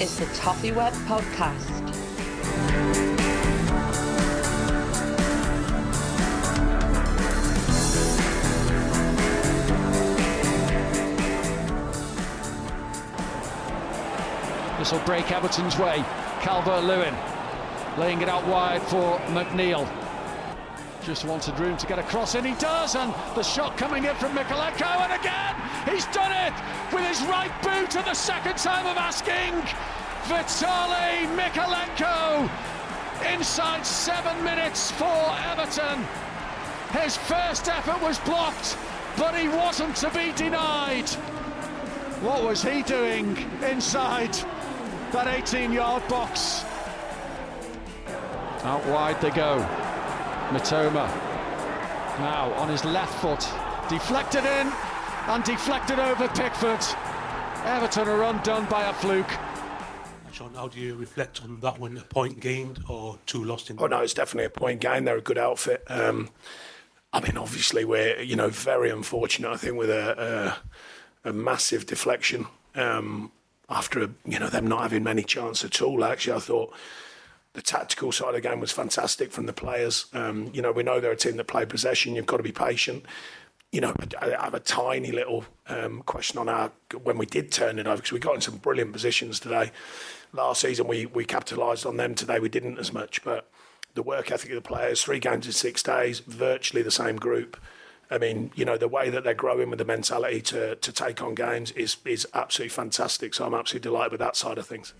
is the Toffee Web Podcast. This will break Everton's way. Calvert Lewin laying it out wide for McNeil. Just wanted room to get across, and he does. And the shot coming in from Mykolenko, and again he's done it with his right boot. And the second time of asking, Vitaly Mykolenko inside seven minutes for Everton. His first effort was blocked, but he wasn't to be denied. What was he doing inside that 18 yard box? Out wide they go. Mitoma now on his left foot, deflected in and deflected over Pickford. Everton are undone by a fluke. Sean, how do you reflect on that one? A point gained or two lost in? Oh no, it's definitely a point gained. They're a good outfit. Um, I mean, obviously we're you know very unfortunate. I think with a a, a massive deflection um, after you know them not having many chance at all. Actually, I thought the tactical side of the game was fantastic from the players. Um, you know, we know they're a team that play possession. You've got to be patient. You know, I have a tiny little um, question on our when we did turn it over because we got in some brilliant positions today. Last season we we capitalised on them. Today we didn't as much, but the work ethic of the players, three games in six days, virtually the same group. I mean, you know, the way that they're growing with the mentality to to take on games is is absolutely fantastic. So I'm absolutely delighted with that side of things.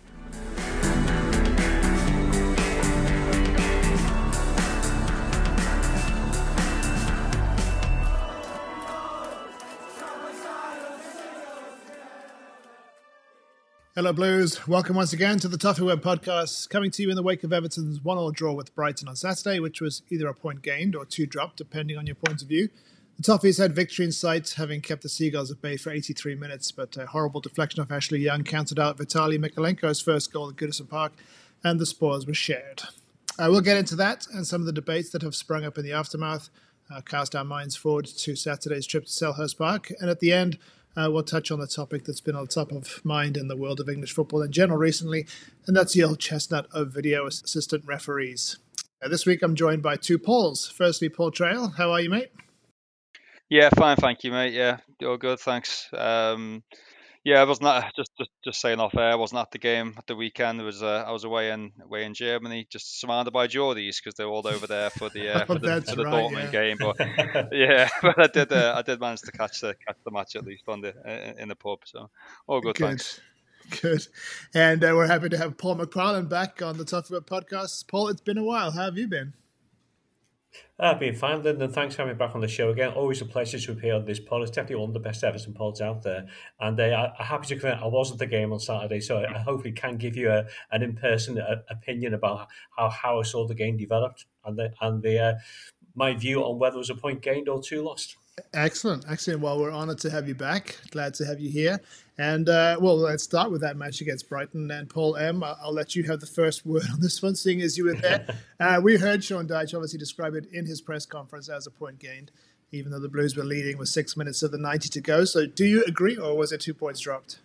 Hello, Blues. Welcome once again to the Toffee Web podcast, coming to you in the wake of Everton's one-all draw with Brighton on Saturday, which was either a point gained or two dropped, depending on your point of view. The Toffees had victory in sight, having kept the Seagulls at bay for 83 minutes, but a horrible deflection of Ashley Young counted out Vitaly Mykolenko's first goal at Goodison Park, and the spoils were shared. Uh, we'll get into that and some of the debates that have sprung up in the aftermath, uh, cast our minds forward to Saturday's trip to Selhurst Park, and at the end, uh, we'll touch on the topic that's been on top of mind in the world of English football in general recently, and that's the old chestnut of video assistant referees. Uh, this week, I'm joined by two Pauls. Firstly, Paul Traill. How are you, mate? Yeah, fine, thank you, mate. Yeah, all good, thanks. Um, yeah, I was not just just just saying off air. I wasn't at the game at the weekend. It was uh, I was away in away in Germany, just surrounded by Geordies because they're all over there for the uh, Oh, for the, for the right, Dortmund yeah. game. But yeah, but I did uh, I did manage to catch the catch the match at least on the uh, in the pub. So all good, thanks. Good. And uh, we're happy to have Paul McParlan back on the Toffee Web podcast. Paul, it's been a while. How have you been? I've been fine, Lyndon. Thanks for having me back on the show again. Always a pleasure to appear on this pod. It's definitely one of the best Everton pods out there. And uh, I'm happy to confirm I wasn't the game on Saturday, so I hopefully can give you a, an in person uh, opinion about how, how I saw the game developed and the, and the uh, my view on whether it was a point gained or two lost. Excellent, excellent. Well, we're honoured to have you back. Glad to have you here. And uh, well, let's start with that match against Brighton. And Paul M, I'll let you have the first word on this one, seeing as you were there. uh, we heard Sean Dyche obviously describe it in his press conference as a point gained, even though the Blues were leading with six minutes of the 90 to go. So, do you agree, or was it two points dropped?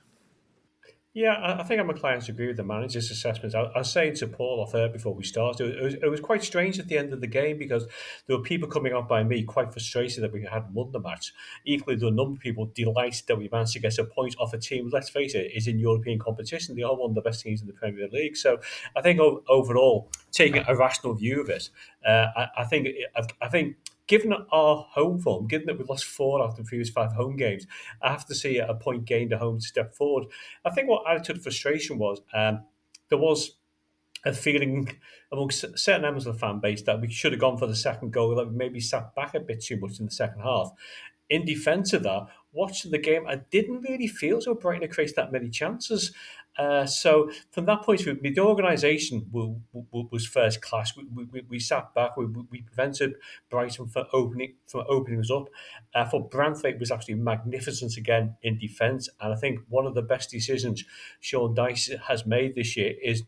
Yeah, I think I'm to agree with the manager's assessment. I, was saying to Paul off air before we started, it was, it was quite strange at the end of the game because there were people coming up by me quite frustrated that we hadn't won the match. Equally, there were a number of people delighted that we managed to get a point off a team, let's face it, is in European competition. They are one of the best teams in the Premier League. So I think overall, taking a rational view of it, uh, I, I think I think given our home form, given that we've lost four out of the previous five home games, I have to see a point gained at home to step forward. I think what added to the frustration was um, there was a feeling amongst certain members of the fan base that we should have gone for the second goal, that we maybe sat back a bit too much in the second half. In defence of that, watching the game, I didn't really feel so Brighton had created that many chances. Uh, so from that point of view, the organisation was first class. We, we, we sat back. We, we prevented Brighton from opening from opening us up. Uh, for Branthwaite was actually magnificent again in defence, and I think one of the best decisions Sean Dyche has made this year is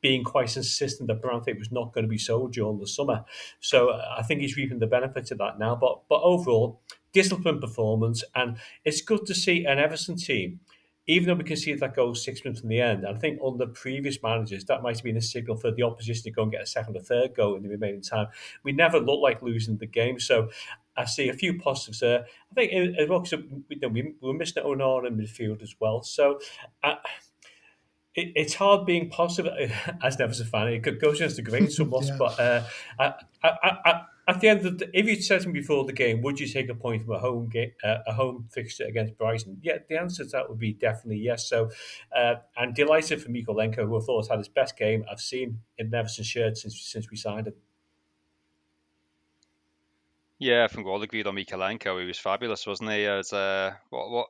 being quite insistent that Branthwaite was not going to be sold during the summer. So I think he's reaping the benefits of that now. But but overall, disciplined performance, and it's good to see an Everton team even though we can see that goal six minutes from the end, I think under previous managers, that might have been a signal for the opposition to go and get a second or third goal in the remaining time. We never looked like losing the game. So I see a few positives there. I think as well, because we, we were missing Onana in midfield as well. So uh, it, it's hard being positive as never a fan. It goes against the grain somewhat, yeah. but uh, I, I, I, at the end of the, if you'd said to me before the game, would you take a point from a home game, uh, a home fixture against Brighton? Yeah, the answer to that would be definitely yes. So, uh, I'm delighted for Mykolenko, who I thought had his best game I've seen in Neverson shirt since since we signed him. Yeah, I think we all agreed on Mykolenko. He was fabulous, wasn't he? As uh, what what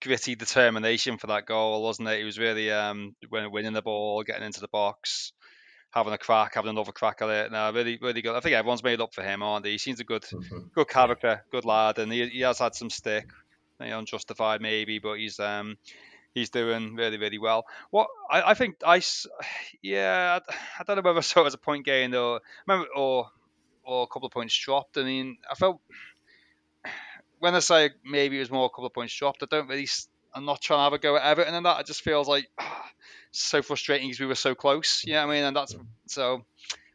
gritty determination for that goal, wasn't it? He was really um, winning the ball, getting into the box having a crack, having another crack at it. Now, really, really good. I think everyone's made up for him, aren't they? He seems a good, mm-hmm. good character, good lad, and he, he has had some stick, you know, unjustified maybe, but he's um he's doing really, really well. What I, I think I, yeah, I, don't know whether I saw it as a point gain or remember or or a couple of points dropped. I mean, I felt when I say maybe it was more a couple of points dropped, I don't really. I'm not trying to have a go at Everton and that. It just feels like so frustrating because we were so close. Yeah, you know I mean, and that's so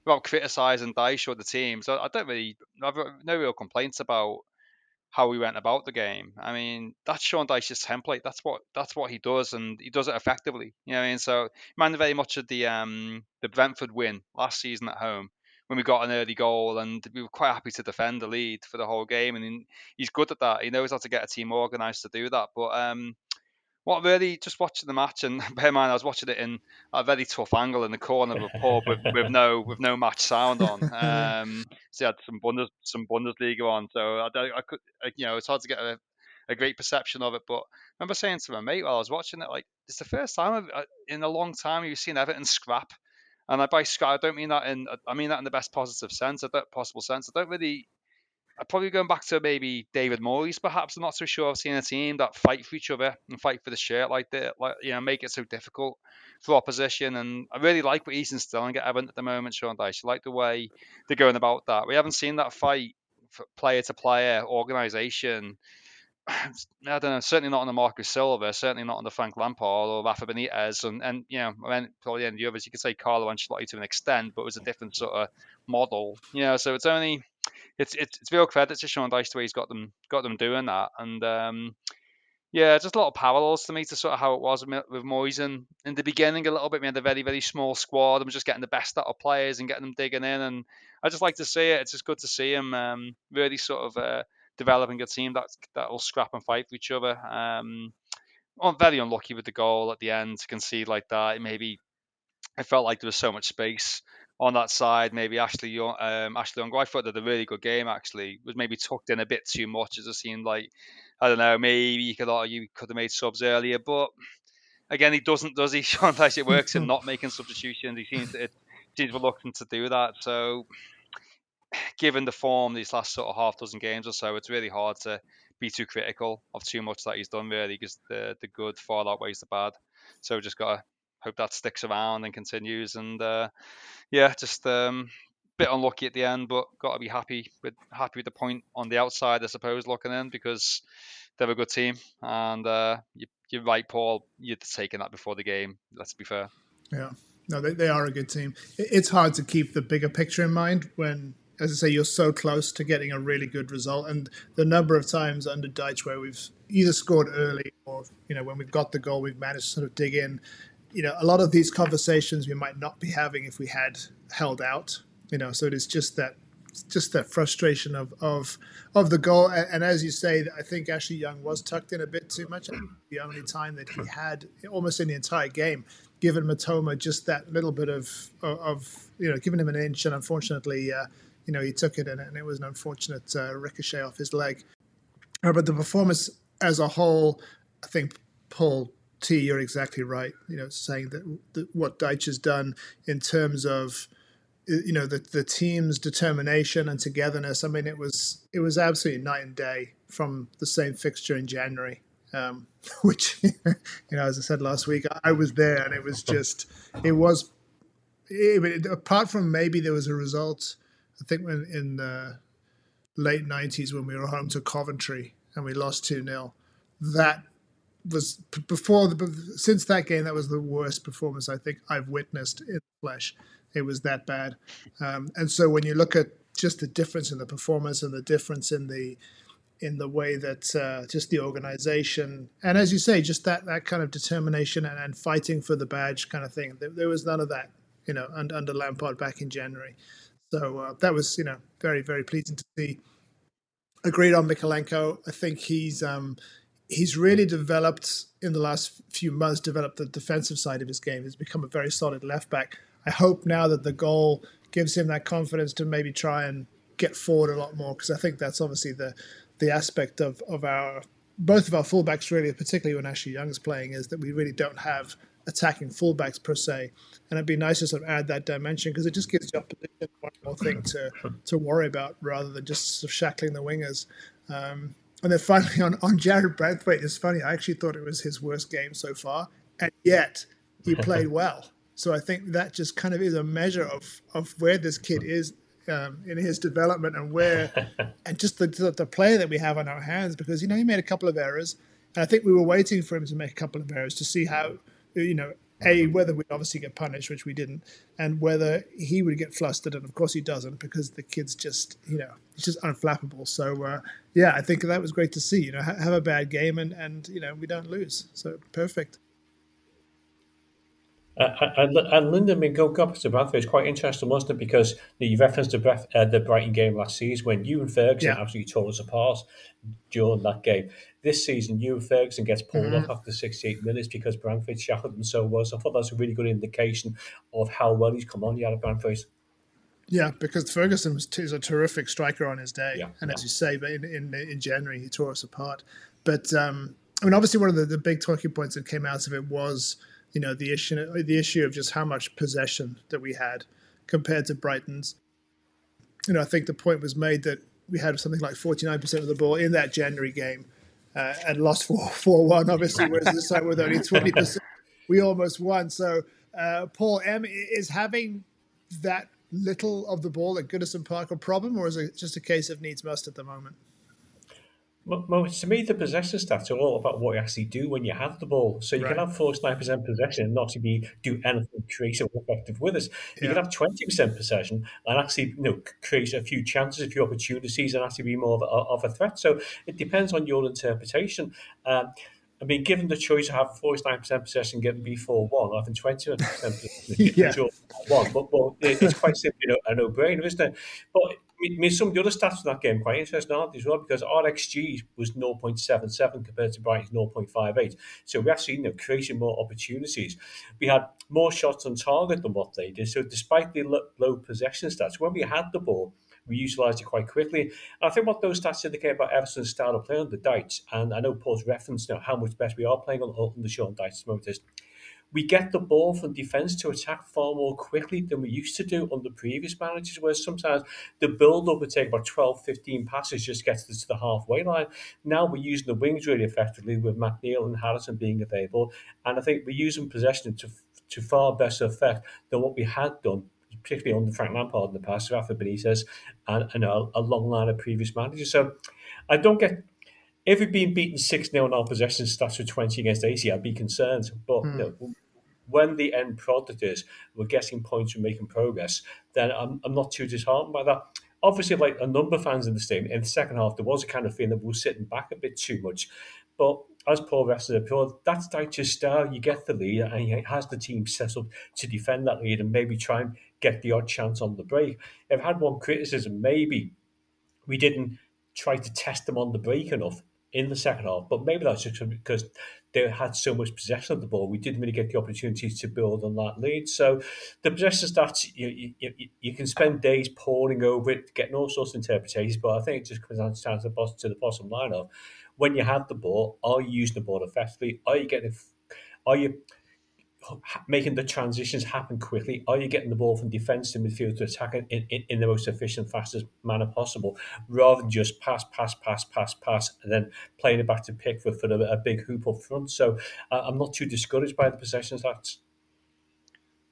without criticising Dyche or the team. So I don't really have no real complaints about how we went about the game. I mean, that's Sean Dyche's template. That's what that's what he does, and he does it effectively. You know, what I mean, so mind very much of the um the Brentford win last season at home when we got an early goal, and we were quite happy to defend the lead for the whole game. And he's good at that. He knows how to get a team organised to do that. But um, what really just watching the match and bear in mind I was watching it in a very tough angle in the corner of a pub with, with no with no match sound on. Um, so had some Bundes some Bundesliga on, so I, I could you know it's hard to get a, a great perception of it. But I remember saying to my mate while I was watching it, like it's the first time uh, in a long time you've seen Everton scrap. And I by scrap, I don't mean that in I mean that in the best positive sense, a possible sense. I don't really probably going back to maybe David Moyes, perhaps. I'm not so sure I've seen a team that fight for each other and fight for the shirt like that, like you know, make it so difficult for opposition. And I really like what he's instilling at Everton at the moment, Sean Dyche. I like the way they're going about that. We haven't seen that fight, player to player, organisation. I don't know. Certainly not on the Marco Silva. Certainly not on the Frank Lampard or Rafa Benitez, and and you know, mean, probably any others. You could say Carlo Ancelotti to an extent, but it was a different sort of model. You know, so it's only it's it's, it's real credit to Sean Dyche the way he's got them got them doing that, and um, yeah, just a lot of parallels to me to sort of how it was with, Moyes in, in the beginning a little bit. We had a very very small squad. I'm just getting the best out of players and getting them digging in, and I just like to see it. It's just good to see him um, really sort of uh, developing a team that that will scrap and fight for each other. Um, I'm very unlucky with the goal at the end to concede like that. It maybe I felt like there was so much space on that side. Maybe Ashley Young, um, Ashley Young, I thought that a really good game actually. Was maybe tucked in a bit too much as it seemed like. I don't know. Maybe you could he could have made subs earlier, but again, he doesn't, does he? Sometimes it works in not making substitutions. He seems to, seems reluctant to do that. So, given the form these last sort of half dozen games or so, it's really hard to be too critical of too much that he's done really because the the good far outweighs the bad. So just gotta hope that sticks around and continues. And uh, yeah, just um, bit unlucky at the end, but got to be happy with happy with the point on the outside, I suppose, looking in because they're a good team. And uh, you, you're right, Paul. You'd taken that before the game. Let's be fair. Yeah, no, they, they are a good team. It's hard to keep the bigger picture in mind when as I say, you're so close to getting a really good result. And the number of times under Dyche where we've either scored early or, you know, when we've got the goal, we've managed to sort of dig in. You know, a lot of these conversations we might not be having if we had held out. You know, so it is just that just that frustration of of of the goal. And, and, as you say, I think Ashley Young was tucked in a bit too much. The only time that he had almost in the entire game, given Mitoma just that little bit of of you know, giving him an inch, and unfortunately. Uh, you know, he took it and, it was an unfortunate uh, ricochet off his leg. Uh, but the performance as a whole, I think Paul T, you're exactly right. You know, saying that, that what Dyche has done in terms of you know the the team's determination and togetherness. I mean, it was it was absolutely night and day from the same fixture in January. Um, which you know, as I said last week, I was there, and it was just it was. It, apart from maybe there was a result I think when in the late '90s when we were home to Coventry and we lost two 0 that was before the since that game that was the worst performance I think I've witnessed in flesh. It was that bad, um, and so when you look at just the difference in the performance and the difference in the in the way that uh, just the organization and as you say just that that kind of determination and, and fighting for the badge kind of thing there, there was none of that you know under, under Lampard back in January so uh, that was, you know, very very pleasing to see. Agreed on Mykolenko. I think he's um, he's really developed in the last few months. Developed the defensive side of his game. He's become a very solid left back. I hope now that the goal gives him that confidence to maybe try and get forward a lot more because I think that's obviously the the aspect of of our both of our fullbacks really, particularly when Ashley Young is playing, is that we really don't have attacking fullbacks per se. And it'd be nice to sort of add that dimension because it just gives the opposition one more thing to, to worry about rather than just sort of shackling the wingers. Um, and then finally on, on Jarrad Branthwaite, it's funny, I actually thought it was his worst game so far, and yet he played well. So I think that just kind of is a measure of, of where this kid is um, in his development and where, and just the, the player that we have on our hands because, you know, he made a couple of errors. And I think we were waiting for him to make a couple of errors to see how you know, a whether we'd obviously get punished, which we didn't, and whether he would get flustered, and of course he doesn't because the kid's just you know he's just unflappable. So uh, yeah, I think that was great to see. You know, have a bad game and and you know we don't lose. So perfect. Uh, and, and Lyndon, I mean, go, go back to Bradford. It's quite interesting, wasn't it? Because you referenced the, uh, the Brighton game last season when Evan Ferguson yeah. absolutely tore us apart during that game. This season, Evan Ferguson gets pulled mm-hmm. off after 68 minutes because Branthwaite shouted them so well. So I thought that's a really good indication of how well he's come on the out of Branthwaite. Yeah, because Ferguson was is a terrific striker on his day, yeah, and yeah. as you say, but in, in, in January he tore us apart. But um, I mean, obviously, one of the, the big talking points that came out of it was you know the issue the issue of just how much possession that we had compared to Brighton's. You know, I think the point was made that we had something like 49% of the ball in that January game uh, and lost 4 4 1, obviously, whereas this time with only 20%, we almost won. So, uh, Paul M, is having that little of the ball at Goodison Park a problem, or is it just a case of needs must at the moment? To me, the possession stats are all about what you actually do when you have the ball. So you right. can have 49% possession and not to be do anything creative or effective with it. You yeah. can have 20% possession and actually you know create a few chances, a few opportunities, and actually be more of a, of a threat. So it depends on your interpretation. Um, I mean, given the choice to have 49% possession getting B4 1, I think 20% possession yeah. one, but, but it's quite simply a no brainer, isn't it? But mean, some of the other stats from that game quite interesting, aren't they, as well? Because our XG was 0.77 compared to Brighton's 0.58. So we actually, you know, creating more opportunities. We had more shots on target than what they did. So despite the low possession stats, when we had the ball, we utilised it quite quickly. And I think what those stats indicate about Everton's style of play the Dyche, and I know Paul's referenced you know, how much better we are playing on, on the Sean Dyche moment is we get the ball from defence to attack far more quickly than we used to do under previous managers, where sometimes the build up would take about 12, 15 passes just gets us to the halfway line. Now we're using the wings really effectively with McNeil and Harrison being available. And I think we're using possession to, to far better effect than what we had done particularly under Frank Lampard in the past, Rafa Benitez, and, and a, a long line of previous managers. So I don't get if we'd been beaten 6 0 in our possession stats for 20 against AC, I'd be concerned. But mm. you know, when the end product is we're getting points and making progress, then I'm, I'm not too disheartened by that. Obviously, like a number of fans in the stadium, in the second half, there was a kind of feeling that we were sitting back a bit too much. But as Paul rested Paul, that's Dyche's style. You get the lead, and he has the team set up to defend that lead and maybe try and get the odd chance on the break. If I've had one criticism, maybe we didn't try to test them on the break enough in the second half. But maybe that's just because they had so much possession of the ball, we didn't really get the opportunities to build on that lead. So the possession stats, you, you, you can spend days poring over it, getting all sorts of interpretations, but I think it just comes down to the, bottom, to the bottom line of when you have the ball, are you using the ball effectively? Are you getting, are you making the transitions happen quickly? Are you getting the ball from defence to midfield to attack in, in, in, the most efficient, fastest manner possible, rather than just pass, pass, pass, pass, pass, and then playing it back to Pickford for a, a big hoop up front? So uh, I'm not too discouraged by the possession stats.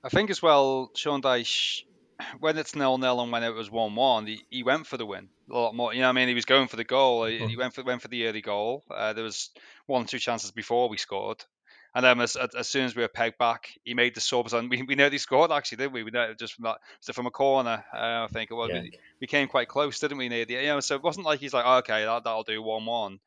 I think as well, Sean Dyche, when it's nil nil and when it was one one, he, he went for the win a lot more. You know, I mean, he was going for the goal. He, he went for went for the early goal. Uh, there was one two chances before we scored, and then as, as soon as we were pegged back, he made the subs, and we, we nearly scored actually, didn't we? We know just from that, so from a corner, uh, I think it was. Yeah. We, we, came quite close, didn't we? Near the, you know, so it wasn't like he's like, oh, okay, that, that'll do one one.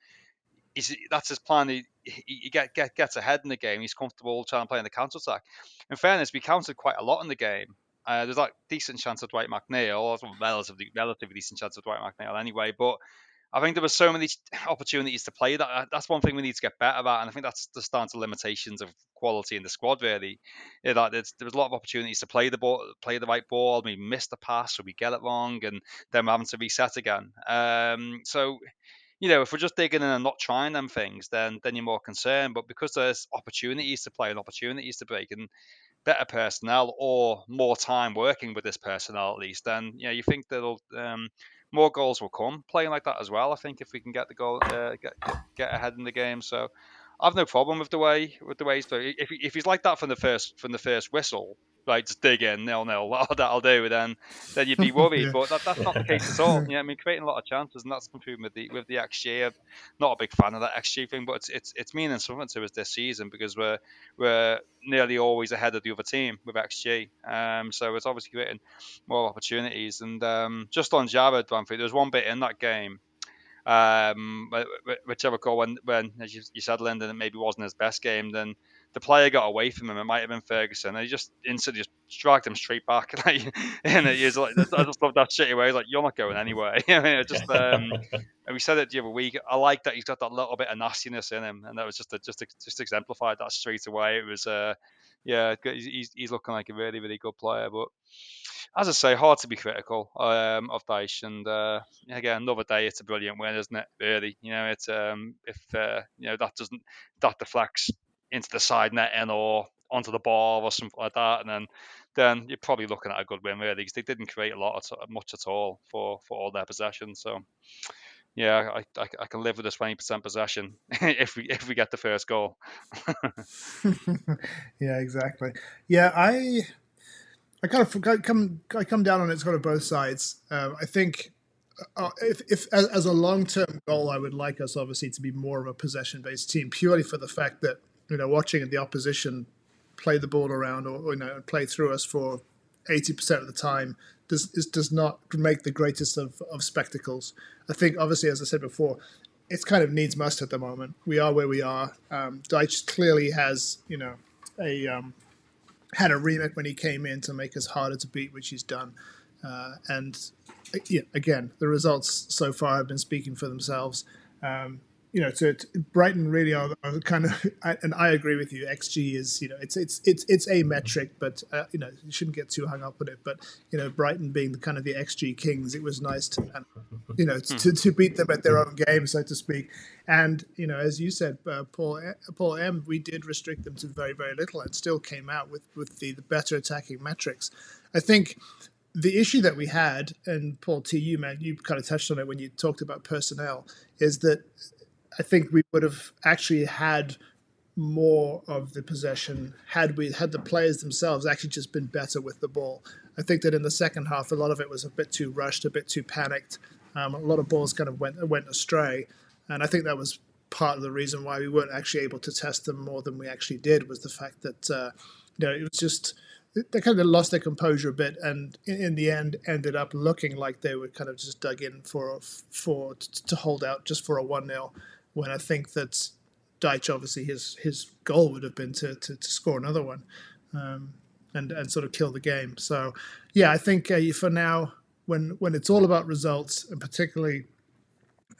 He's, that's his plan. He, he, he get, get, gets ahead in the game. He's comfortable trying to play in the counter attack. In fairness, we countered quite a lot in the game. Uh, there's like decent chance of Dwight McNeil, or relatively relatively decent chance of Dwight McNeil anyway. But I think there were so many opportunities to play that. Uh, that's one thing we need to get better at, and I think that's the start of limitations of quality in the squad. Really, like there was a lot of opportunities to play the ball, play the right ball. We missed the pass, or we get it wrong, and then we're having to reset again. Um, so, you know, if we're just digging in and not trying them things, then then you're more concerned. But because there's opportunities to play and opportunities to break, and better personnel or more time working with this personnel at least, then you know you think that'll um, more goals will come playing like that as well. I think if we can get the goal, uh, get, get, ahead in the game. So I've no problem with the way with the way he's playing. If if he's like that from the first from the first whistle, like just dig in nil nil, that'll do. Then then you'd be worried. yeah. But that, that's not the case at all. Yeah, I mean creating a lot of chances, and that's proven with the with the xG. I'm not a big fan of that xG thing, but it's it's it's meaning something to us this season because we're we're nearly always ahead of the other team with xG. Um, so it's obviously creating more opportunities. And um, just on Jarrad Branthwaite, there was one bit in that game um, whichever call when, when as you, you said, Lyndon, it maybe wasn't his best game, then the player got away from him. It might have been Ferguson. And he just instantly just dragged him straight back. Like, and he's like, I just love that shitty way. He's like, you're not going anywhere. I mean, just, um, and we said it the other week. I like that he's got that little bit of nastiness in him, and that was just a, just a, just exemplified that straight away. It was, uh, yeah, he's, he's looking like a really really good player, but as I say, hard to be critical um, of Dyche. And uh, again, another day, it's a brilliant win, isn't it? Really, you know, it's um, if uh, you know that doesn't that deflects into the side netting or onto the ball or something like that, and then then you're probably looking at a good win really because they didn't create a lot of, much at all for for all their possession. So yeah, I, I, I can live with a twenty percent possession if we if we get the first goal. yeah, exactly. Yeah, I I kind of come I come down on it sort of both sides. Um, I think uh, if, if as, as a long term goal, I would like us obviously to be more of a possession based team, purely for the fact that you know watching the opposition play the ball around or, you know play through us for eighty percent of the time does does not make the greatest of, of spectacles. I think obviously, as I said before, it's kind of needs must at the moment. We are where we are. Um, Dyche clearly has you know a um, had a remit when he came in to make us harder to beat, which he's done. Uh, and yeah, again, the results so far have been speaking for themselves. Um, you know, to, Brighton really are, are kind of, and I agree with you. XG is, you know, it's it's it's it's a metric, but uh, you know, you shouldn't get too hung up on it. But you know, Brighton being the kind of the XG kings, it was nice to, you know, to, to beat them at their own game, so to speak. And you know, as you said, uh, Paul uh, Paul M, we did restrict them to very very little, and still came out with with the, the better attacking metrics. I think the issue that we had, and Paul T, you man, you kind of touched on it when you talked about personnel, is that I think we would have actually had more of the possession had we had the players themselves actually just been better with the ball. I think that in the second half, a lot of it was a bit too rushed, a bit too panicked. Um, a lot of balls kind of went went astray, and I think that was part of the reason why we weren't actually able to test them more than we actually did was the fact that uh, you know it was just they kind of lost their composure a bit, and in, in, the end ended up looking like they were kind of just dug in for for to hold out just for a one 0 when I think that Dyche obviously his his goal would have been to to, to score another one, um, and and sort of kill the game. So yeah, I think uh, for now when when it's all about results and particularly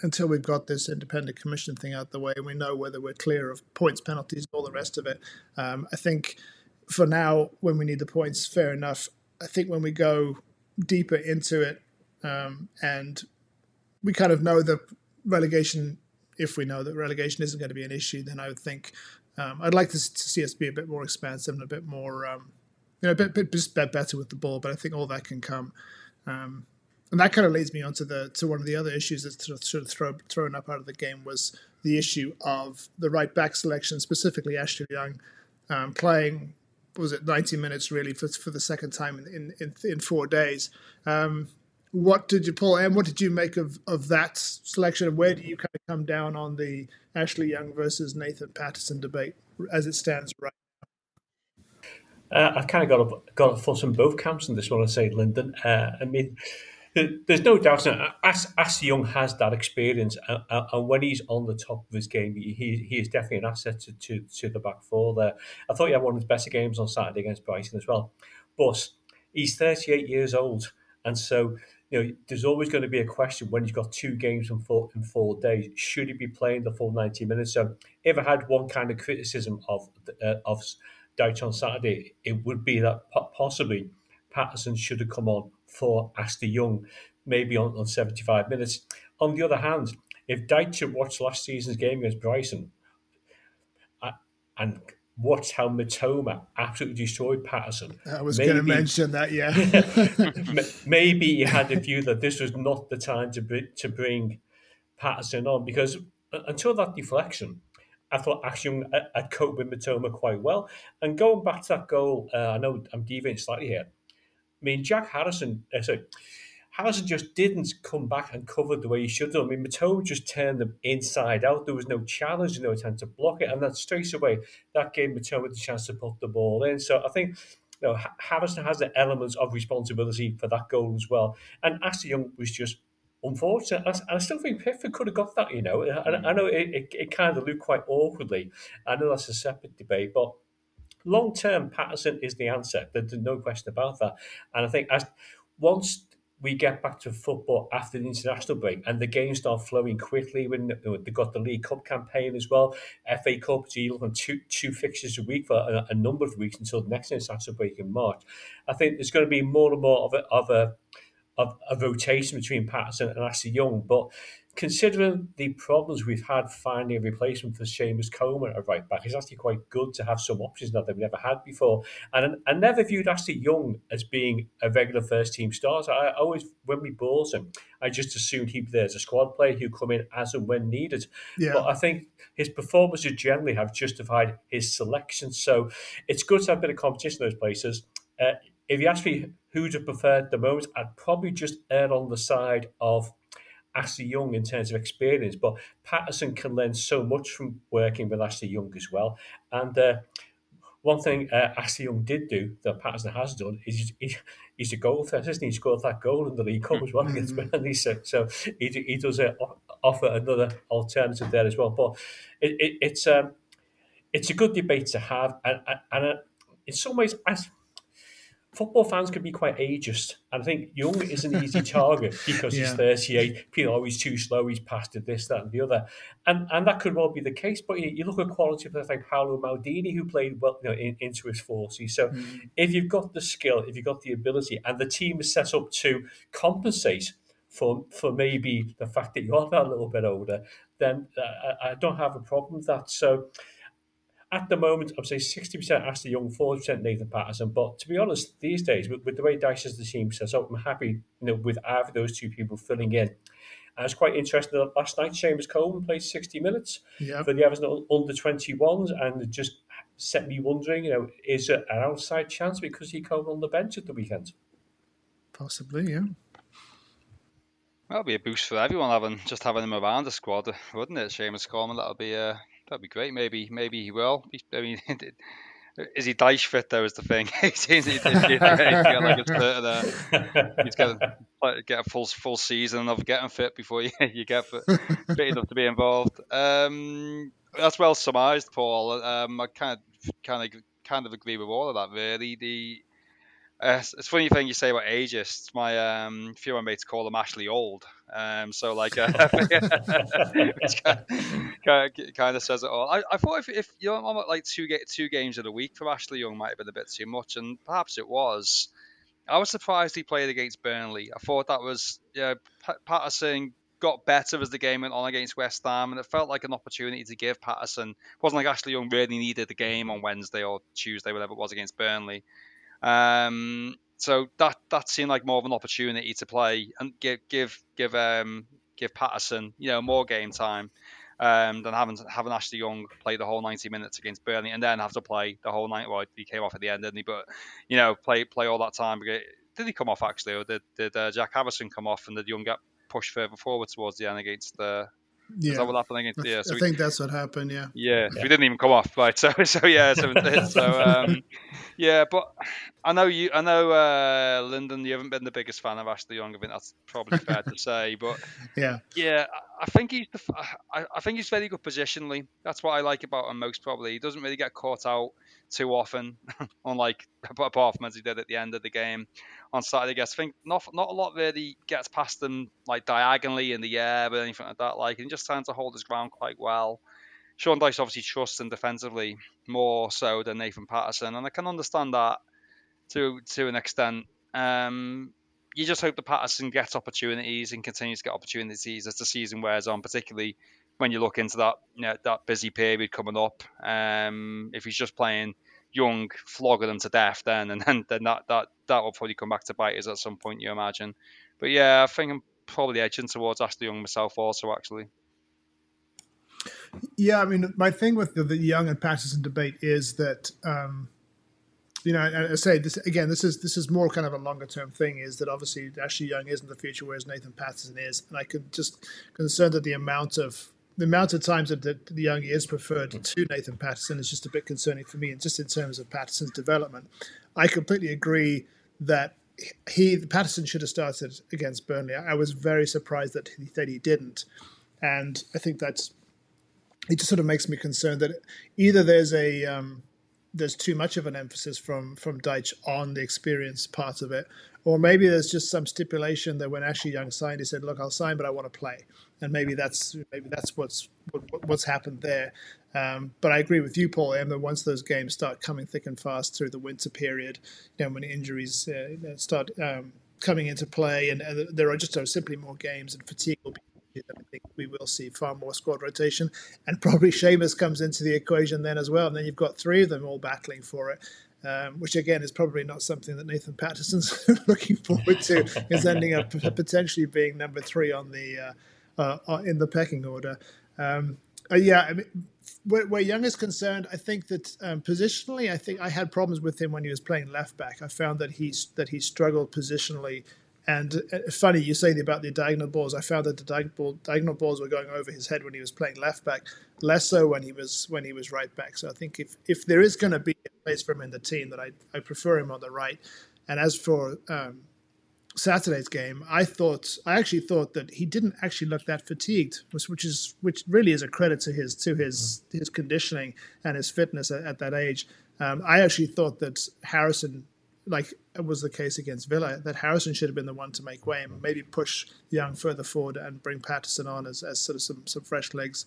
until we've got this independent commission thing out the way and we know whether we're clear of points, penalties, all the rest of it. Um, I think for now, when we need the points, fair enough. I think when we go deeper into it um, and we kind of know the relegation if we know that relegation isn't going to be an issue, then I would think um, I'd like to, see us be a bit more expansive and a bit more, um, you know, a bit, bit, better with the ball. But I think all that can come. Um, and that kind of leads me on to the to one of the other issues that's sort of, sort of throw, thrown up out of the game was the issue of the right back selection, specifically Ashley Young um, playing was it 90 minutes really for, for the second time in in, in four days. Um, what did you pull and what did you make of, of that selection and where do you kind of come down on the Ashley Young versus Nathan Patterson debate as it stands right now? Uh, I've kind of got a, got a foot in both camps in this one, I'd say, Lyndon. Uh, I mean, there's no doubt that As, Ashley Young has that experience, and, and, when he's on the top of his game, he, he is definitely an asset to, to, to the back four there. I thought he had one of his better games on Saturday against Brighton as well. But he's 38 years old, and so you know, there's always going to be a question when he's got two games in four in four days. Should he be playing the full 90 minutes? So, if I had one kind of criticism of uh, of Dyche on Saturday, it would be that possibly Patterson should have come on for Ashley Young, maybe on, on 75 minutes. On the other hand, if Dyche watched last season's game against Brighton, I, and watched how Mitoma absolutely destroyed Patterson. I was going to mention that, yeah. maybe he had a view that this was not the time to bring, to bring Patterson on because until that deflection, I thought Ashton had coped with Mitoma quite well. And going back to that goal, uh, I know I'm deviating slightly here. I mean, Jack Harrison, uh, sorry, Harrison just didn't come back and cover the way he should have. I mean, Mitoma just turned them inside out. There was no challenge, no attempt to block it. And then straight away, that gave Mitoma the chance to put the ball in. So I think you know, Harrison has the elements of responsibility for that goal as well. And Ashley Young was just unfortunate. And I still think Pickford could have got that, you know. I, I know it, it, it kind of looked quite awkwardly. I know that's a separate debate, but long term, Patterson is the answer. There's no question about that. And I think as once we get back to football after the international break and the games start flowing quickly when uh, they've got the League Cup campaign as well. FA Cup, so you're looking two, two fixtures a week for a, a, number of weeks until the next international break in March. I think there's going to be more and more of a, of a, of a rotation between Patterson and Ashley Young. But considering the problems we've had finding a replacement for Seamus Coleman at right back, it's actually quite good to have some options that we've never had before. And I never viewed Ashley Young as being a regular first team starter. I always, when we bought him, I just assumed he'd be there as a squad player who'd come in as and when needed. Yeah. But I think his performances generally have justified his selection. So it's good to have a bit of competition in those places. Uh, if you ask me who'd have preferred the most, I'd probably just err on the side of Ashley Young in terms of experience, but Patterson can learn so much from working with Ashley Young as well. And uh, one thing uh, Ashley Young did do that Patterson has done is he, he's a goal threat, isn't he? He scored that goal in the League Cup as well mm-hmm. against Burnley. So, so he, he does uh, offer another alternative there as well. But it, it, it's um, it's a good debate to have, and, and, and uh, in some ways, as football fans can be quite ageist. And I think Young is an easy target because yeah. he's 38. People, he's too slow, he's past it, this, that, and the other. And and that could well be the case. But you, you look at quality players like Paolo Maldini, who played well you know, in, into his 40s. So mm. if you've got the skill, if you've got the ability, and the team is set up to compensate for for maybe the fact that you are that little bit older, then uh, I, I don't have a problem with that. So at the moment, I'd say 60% Ashley Young, 40% Nathan Patterson. But to be honest, these days, with, with the way Dyche has the team set up, I'm happy you know, with either those two people filling in. And it's quite interesting that last night, Seamus Coleman played 60 minutes yep. for the Everton under 21s and it just set me wondering, you know, is it an outside chance because he came on the bench at the weekend? Possibly, yeah. That'll be a boost for everyone having just having him around the squad, wouldn't it, Seamus Coleman? That'll be a That'd be great. Maybe maybe he will. I mean, is he Dyche fit though? Is the thing. he's got to get a full full season of getting fit before you, you get fit, fit enough to be involved. Um, that's well surmised, Paul. Um, I kind of kind of kind of agree with all of that. Really, the uh, it's funny thing you say about ageist. My um, few of my mates call them Ashley Old. Um, so like, uh, which kind, of, kind of says it all. I, I thought if, if you know, like two get two games in a week for Ashley Young might have been a bit too much, and perhaps it was. I was surprised he played against Burnley. I thought that was yeah, Patterson got better as the game went on against West Ham, and it felt like an opportunity to give Patterson. It wasn't like Ashley Young really needed the game on Wednesday or Tuesday, whatever it was against Burnley. Um, so that that seemed like more of an opportunity to play and give give give um, give Patterson you know more game time um, than having having Ashley Young play the whole 90 minutes against Burnley and then have to play the whole night. Well, he came off at the end, didn't he? But you know, play play all that time. Did he come off actually, or did did uh, Jack Harrison come off and did Young get pushed further forward towards the end against the yeah. Is that what happened against? Yeah, so I we, think that's what happened. Yeah. Yeah, yeah. we didn't even come off, right? So, so yeah, so, so um, yeah, but I know you, I know uh, Lyndon, you haven't been the biggest fan of Ashley Young. I think that's probably fair to say, but yeah, yeah, I think he's the, I, I think he's very good positionally. That's what I like about him most. Probably, he doesn't really get caught out too often, unlike apart from as he did at the end of the game on Saturday. I guess I think not not a lot really gets past them like diagonally in the air or anything like that. Like he just trying to hold his ground quite well. Sean Dyche obviously trusts him defensively more so than Nathan Patterson, and I can understand that to to an extent. Um, you just hope that Patterson gets opportunities and continues to get opportunities as the season wears on, particularly when you look into that you know, that busy period coming up. Um, if he's just playing young, flogging them to death, then and then, then that, that that will probably come back to bite us at some point, you imagine. But yeah, I think I'm probably edging towards Ashley Young myself also, actually. Yeah, I mean, my thing with the, the Young and Patterson debate is that, um, you know, I, I say this again. This is this is more kind of a longer term thing. Is that obviously Ashley Young isn't the future, whereas Nathan Patterson is, and I could just concerned at the amount of the amount of times that the, young is preferred to Nathan Patterson is just a bit concerning for me. And just in terms of Patterson's development, I completely agree that he Patterson should have started against Burnley. I was very surprised that he, that he didn't, and I think that's it. Just sort of makes me concerned that either there's a um, there's too much of an emphasis from from Dyche on the experience part of it, or maybe there's just some stipulation that when Ashley Young signed, he said, "Look, I'll sign, but I want to play," and maybe that's maybe that's what's what, what's happened there. Um, but I agree with you, Paul. And that once those games start coming thick and fast through the winter period, you know, when injuries uh, start um, coming into play, and, and, there are just simply more games, and fatigue will be. I think we will see far more squad rotation, and probably Seamus comes into the equation then as well. And then you've got three of them all battling for it um, which again is probably not something that Nathan Patterson's looking forward to. is ending up potentially being number three on the uh, uh, uh, in the pecking order. Um, uh, yeah, I mean, where, where, Young is concerned, I think that um, positionally, I think I had problems with him when he was playing left back. I found that he's that he struggled positionally and uh, funny, you say about the diagonal balls. I found that the diagonal, diagonal balls were going over his head when he was playing left back, less so when he was when he was right back. So I think if if there is going to be a place for him in the team, that I I prefer him on the right. And as for um, Saturday's game, I thought I actually thought that he didn't actually look that fatigued, which, which is which really is a credit to his to his his conditioning and his fitness at, at that age. Um, I actually thought that Harrison like it was the case against Villa, that Harrison should have been the one to make way and maybe push Young further forward and bring Patterson on as, as sort of some, some fresh legs.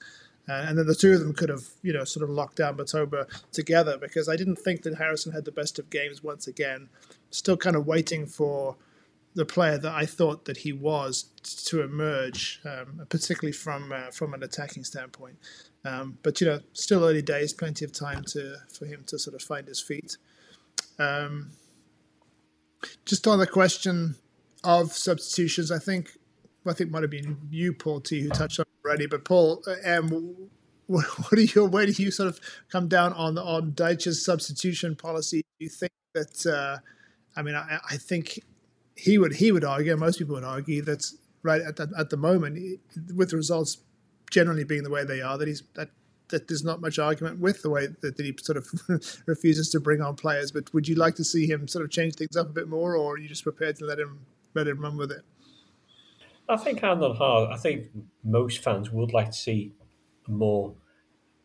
Uh, and then the two of them could have, you know, sort of locked down Batoba together because I didn't think that Harrison had the best of games once again. Still kind of waiting for the player that I thought that he was to emerge, um, particularly from uh, from an attacking standpoint. Um, but you know, still early days, plenty of time to for him to sort of find his feet. Um, just on the question of substitutions, I think I think might have been you, Paul T, who touched on it already. But Paul, um, what, what are you? Where do you sort of come down on on Dyche's substitution policy? Do you think that? Uh, I mean, I, I think he would he would argue, most people would argue that right at the, at the moment, with the results generally being the way they are, that he's that that there's not much argument with the way that, that he sort of refuses to bring on players. But would you like to see him sort of change things up a bit more, or are you just prepared to let him let him run with it? I think hand on heart, I think most fans would like to see more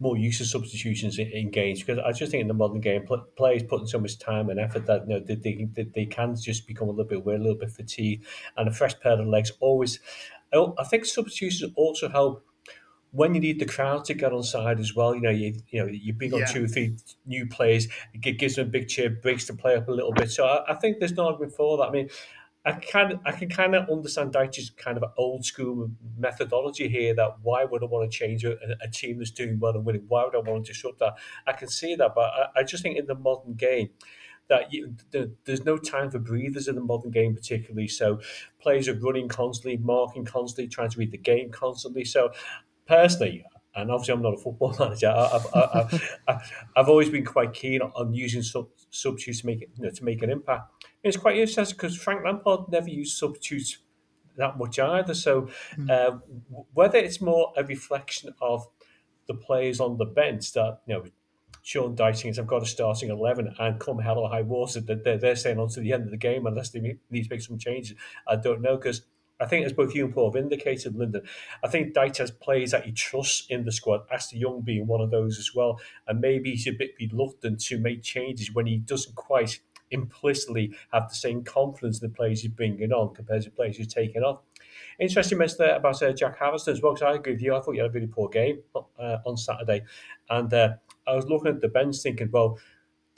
more use of substitutions in, games because I just think in the modern game, players putting so much time and effort that you know they, they, they can just become a little bit weird, a little bit fatigued, and a fresh pair of legs always. Oh, I think substitutions also help when you need the crowd to get on side as well, you know, you you know, you bring on yeah. two or three new players, it gives them a big cheer, breaks the play up a little bit. So I, I think there's no argument for that. I mean, I can I can kind of understand Dyche's kind of old school methodology here. That why would I want to change a, a team that's doing well and winning? Why would I want to disrupt that? I can see that, but I, I just think in the modern game that you, the, there's no time for breathers in the modern game, particularly. So players are running constantly, marking constantly, trying to read the game constantly. So personally, and obviously I'm not a football manager. I've, I've, I've, I've always been quite keen on using sub, substitutes to make it, you know, to make an impact. It's quite interesting because Frank Lampard never used substitutes that much either. So mm. uh, whether it's more a reflection of the players on the bench that you know. Sean Dyche has I've got a starting eleven, and come hell or high water, that they're, they're staying on to the end of the game unless they need to make some changes. I don't know because I think, as both you and Paul have indicated, Lyndon, I think Dyche has players that he trusts in the squad, Ashley Young being one of those as well. And maybe he's a bit reluctant to make changes when he doesn't quite implicitly have the same confidence in the players he's bringing on compared to players he's taking off. Interesting mention there about uh, Jack Harrison as well, because I agree with you. I thought you had a really poor game uh, on Saturday. And uh, I was looking at the bench thinking, well,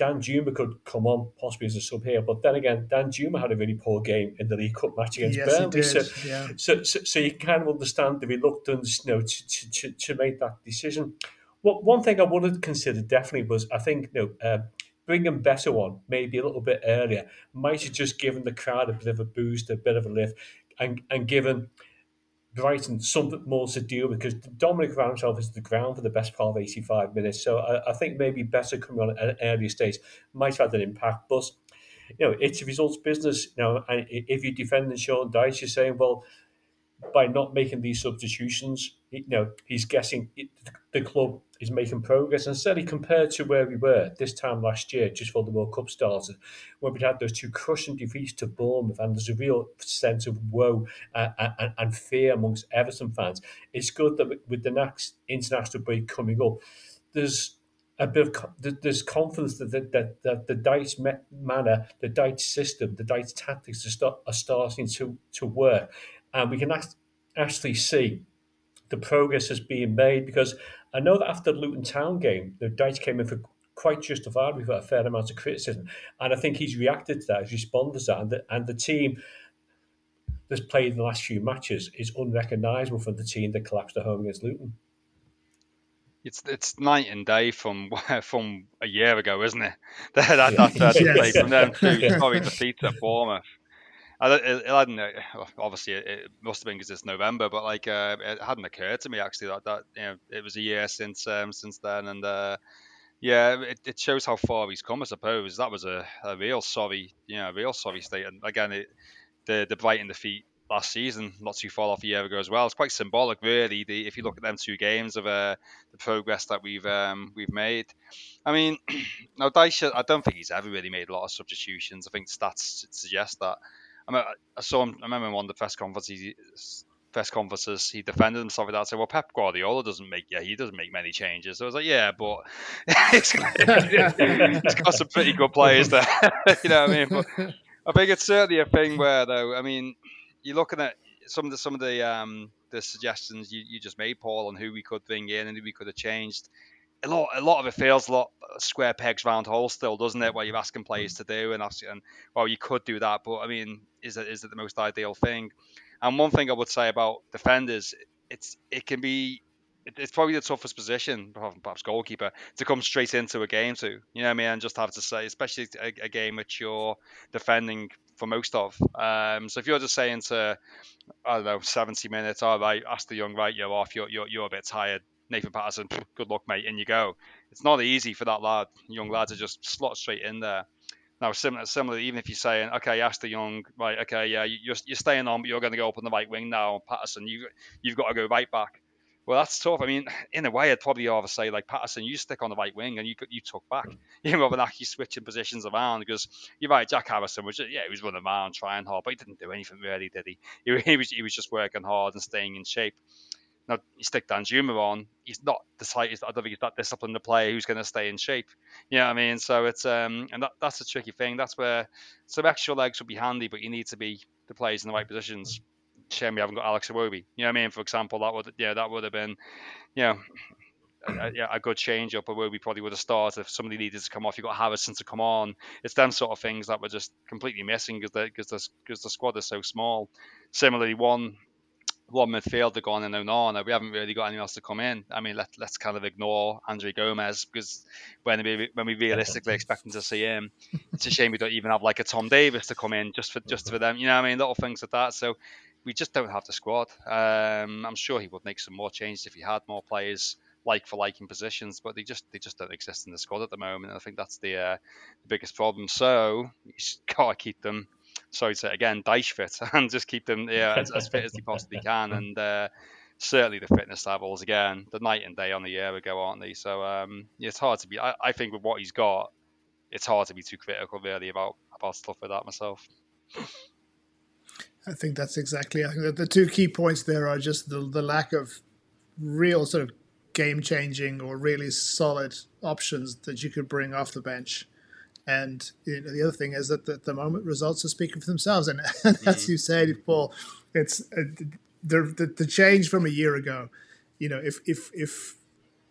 Danjuma could come on possibly as a sub here, but then again, Danjuma had a really poor game in the League Cup match against yes, Burnley. So, yeah. so, so, so, you kind of understand the reluctance, you know, to, to, to, to make that decision. What one thing I would have considered definitely was I think you know uh, bringing Beto on, maybe a little bit earlier might have just given the crowd a bit of a boost, a bit of a lift, and and given Brighton something more to deal because Dominic ran himself into the ground for the best part of 85 minutes. So I, I think maybe Beto coming on at an earlier stage might have had an impact. But, you know, it's a results business. You know, and if you're defending Sean Dyche, you're saying, well, by not making these substitutions, you know, he's guessing it, the club is making progress. And certainly compared to where we were this time last year, just for the World Cup started, when we'd had those two crushing defeats to Bournemouth, and there's a real sense of woe and, and, and fear amongst Everton fans. It's good that with the next international break coming up, there's a bit of there's confidence that that, that, that the Dyche manner, the Dyche system, the Dyche tactics are, start, are starting to to work, and we can actually see the progress has being made because I know that after the Luton Town game, the Dyche came in for quite justifiably for a fair amount of criticism, and I think he's reacted to that, he's responded to that, and the, and the team that's played in the last few matches is unrecognisable from the team that collapsed at home against Luton. It's it's night and day from from a year ago, isn't it? that, that, that, yes. from them to sorry defeats at Bournemouth. I, it, hadn't. Uh, obviously, it, must have been because it's November, but like uh, it hadn't occurred to me actually that that you know it was a year since um, since then, and uh, yeah, it, it shows how far he's come. I suppose that was a, a real sorry, you know, real sorry state. And again, it, the the Brighton defeat last season, not too far off a year ago as well. It's quite symbolic, really. The, if you look at them two games of uh, the progress that we've um, we've made. I mean, now Dyche, I don't think he's ever really made a lot of substitutions. I think stats suggest that. I, mean, I saw him. I remember in one of the press conferences press conferences, he defended himself with that. Said, "Well, Pep Guardiola doesn't make yeah, he doesn't make many changes." So I was like, "Yeah, but he's got some pretty good players there." you know what I mean? But I think it's certainly a thing where, though, I mean, you're looking at some of the some of the um, the suggestions you, you just made, Paul, on who we could bring in and who we could have changed. A lot, a lot of it feels a lot square pegs round holes still, doesn't it? What you're asking players to do, and and well, you could do that, but I mean, is it is it the most ideal thing? And one thing I would say about defenders, it's it can be it's probably the toughest position, perhaps goalkeeper, to come straight into a game to. You know what I mean? And just have to say, especially a, a game which you're defending for most of. Um, so if you're just saying to, I don't know, 70 minutes, all right, the Young, right, you're off, you're, you're, you're a bit tired. Nathan Patterson, good luck, mate, in you go. It's not easy for that lad, young mm. lad, to just slot straight in there. Now, similar, similarly, even if you're saying, okay, Ashley Young, right, okay, yeah, you're, you're staying on, but you're going to go up on the right wing now, Patterson, you, you've got to go right back. Well, that's tough. I mean, in a way, I'd probably rather say like Patterson, you stick on the right wing and you you took back. Mm. You know, rather than actually switching positions around because you're right. Jack Harrison was yeah, he was running around trying hard, but he didn't do anything really, did he? He, he was he was just working hard and staying in shape. Now you stick Danjuma on, he's not the slightest. I don't think he's that disciplined to player who's going to stay in shape. You know what I mean? So it's um, and that, that's a tricky thing. That's where some extra legs would be handy, but you need to be the players in the right positions. Shame we haven't got Alex Iwobi. You know what I mean? For example, that would yeah that would have been, you know. A, a, good change up, where we probably would have started if somebody needed to come off. You've got Harrison to come on. It's them sort of things that were just completely missing because because the, because the squad is so small. Similarly, one one midfielder gone in Onana. We haven't really got anyone else to come in. I mean, let, let's kind of ignore Andre Gomes because when we when we realistically expecting to see him, it's a shame we don't even have like a Tom Davies to come in just for just for them. You know, I mean, little things like that. So we just don't have the squad. Um, I'm sure he would make some more changes if he had more players like for like in positions, but they just they just don't exist in the squad at the moment. And I think that's the, uh, the biggest problem. So you gotta keep them. Sorry to say again, dice fit, and just keep them yeah, as, as fit as they possibly can. And uh, certainly the fitness levels again, the night and day on the year ago, aren't they? So um, yeah, it's hard to be. I, I think with what he's got, it's hard to be too critical really about about stuff like that myself. I think that's exactly. I think that the two key points there are just the the lack of real sort of game changing or really solid options that you could bring off the bench. And you know, the other thing is that at the moment results are speaking for themselves. And, and mm-hmm. as you said, Paul, it's uh, the, the the change from a year ago. You know, if if if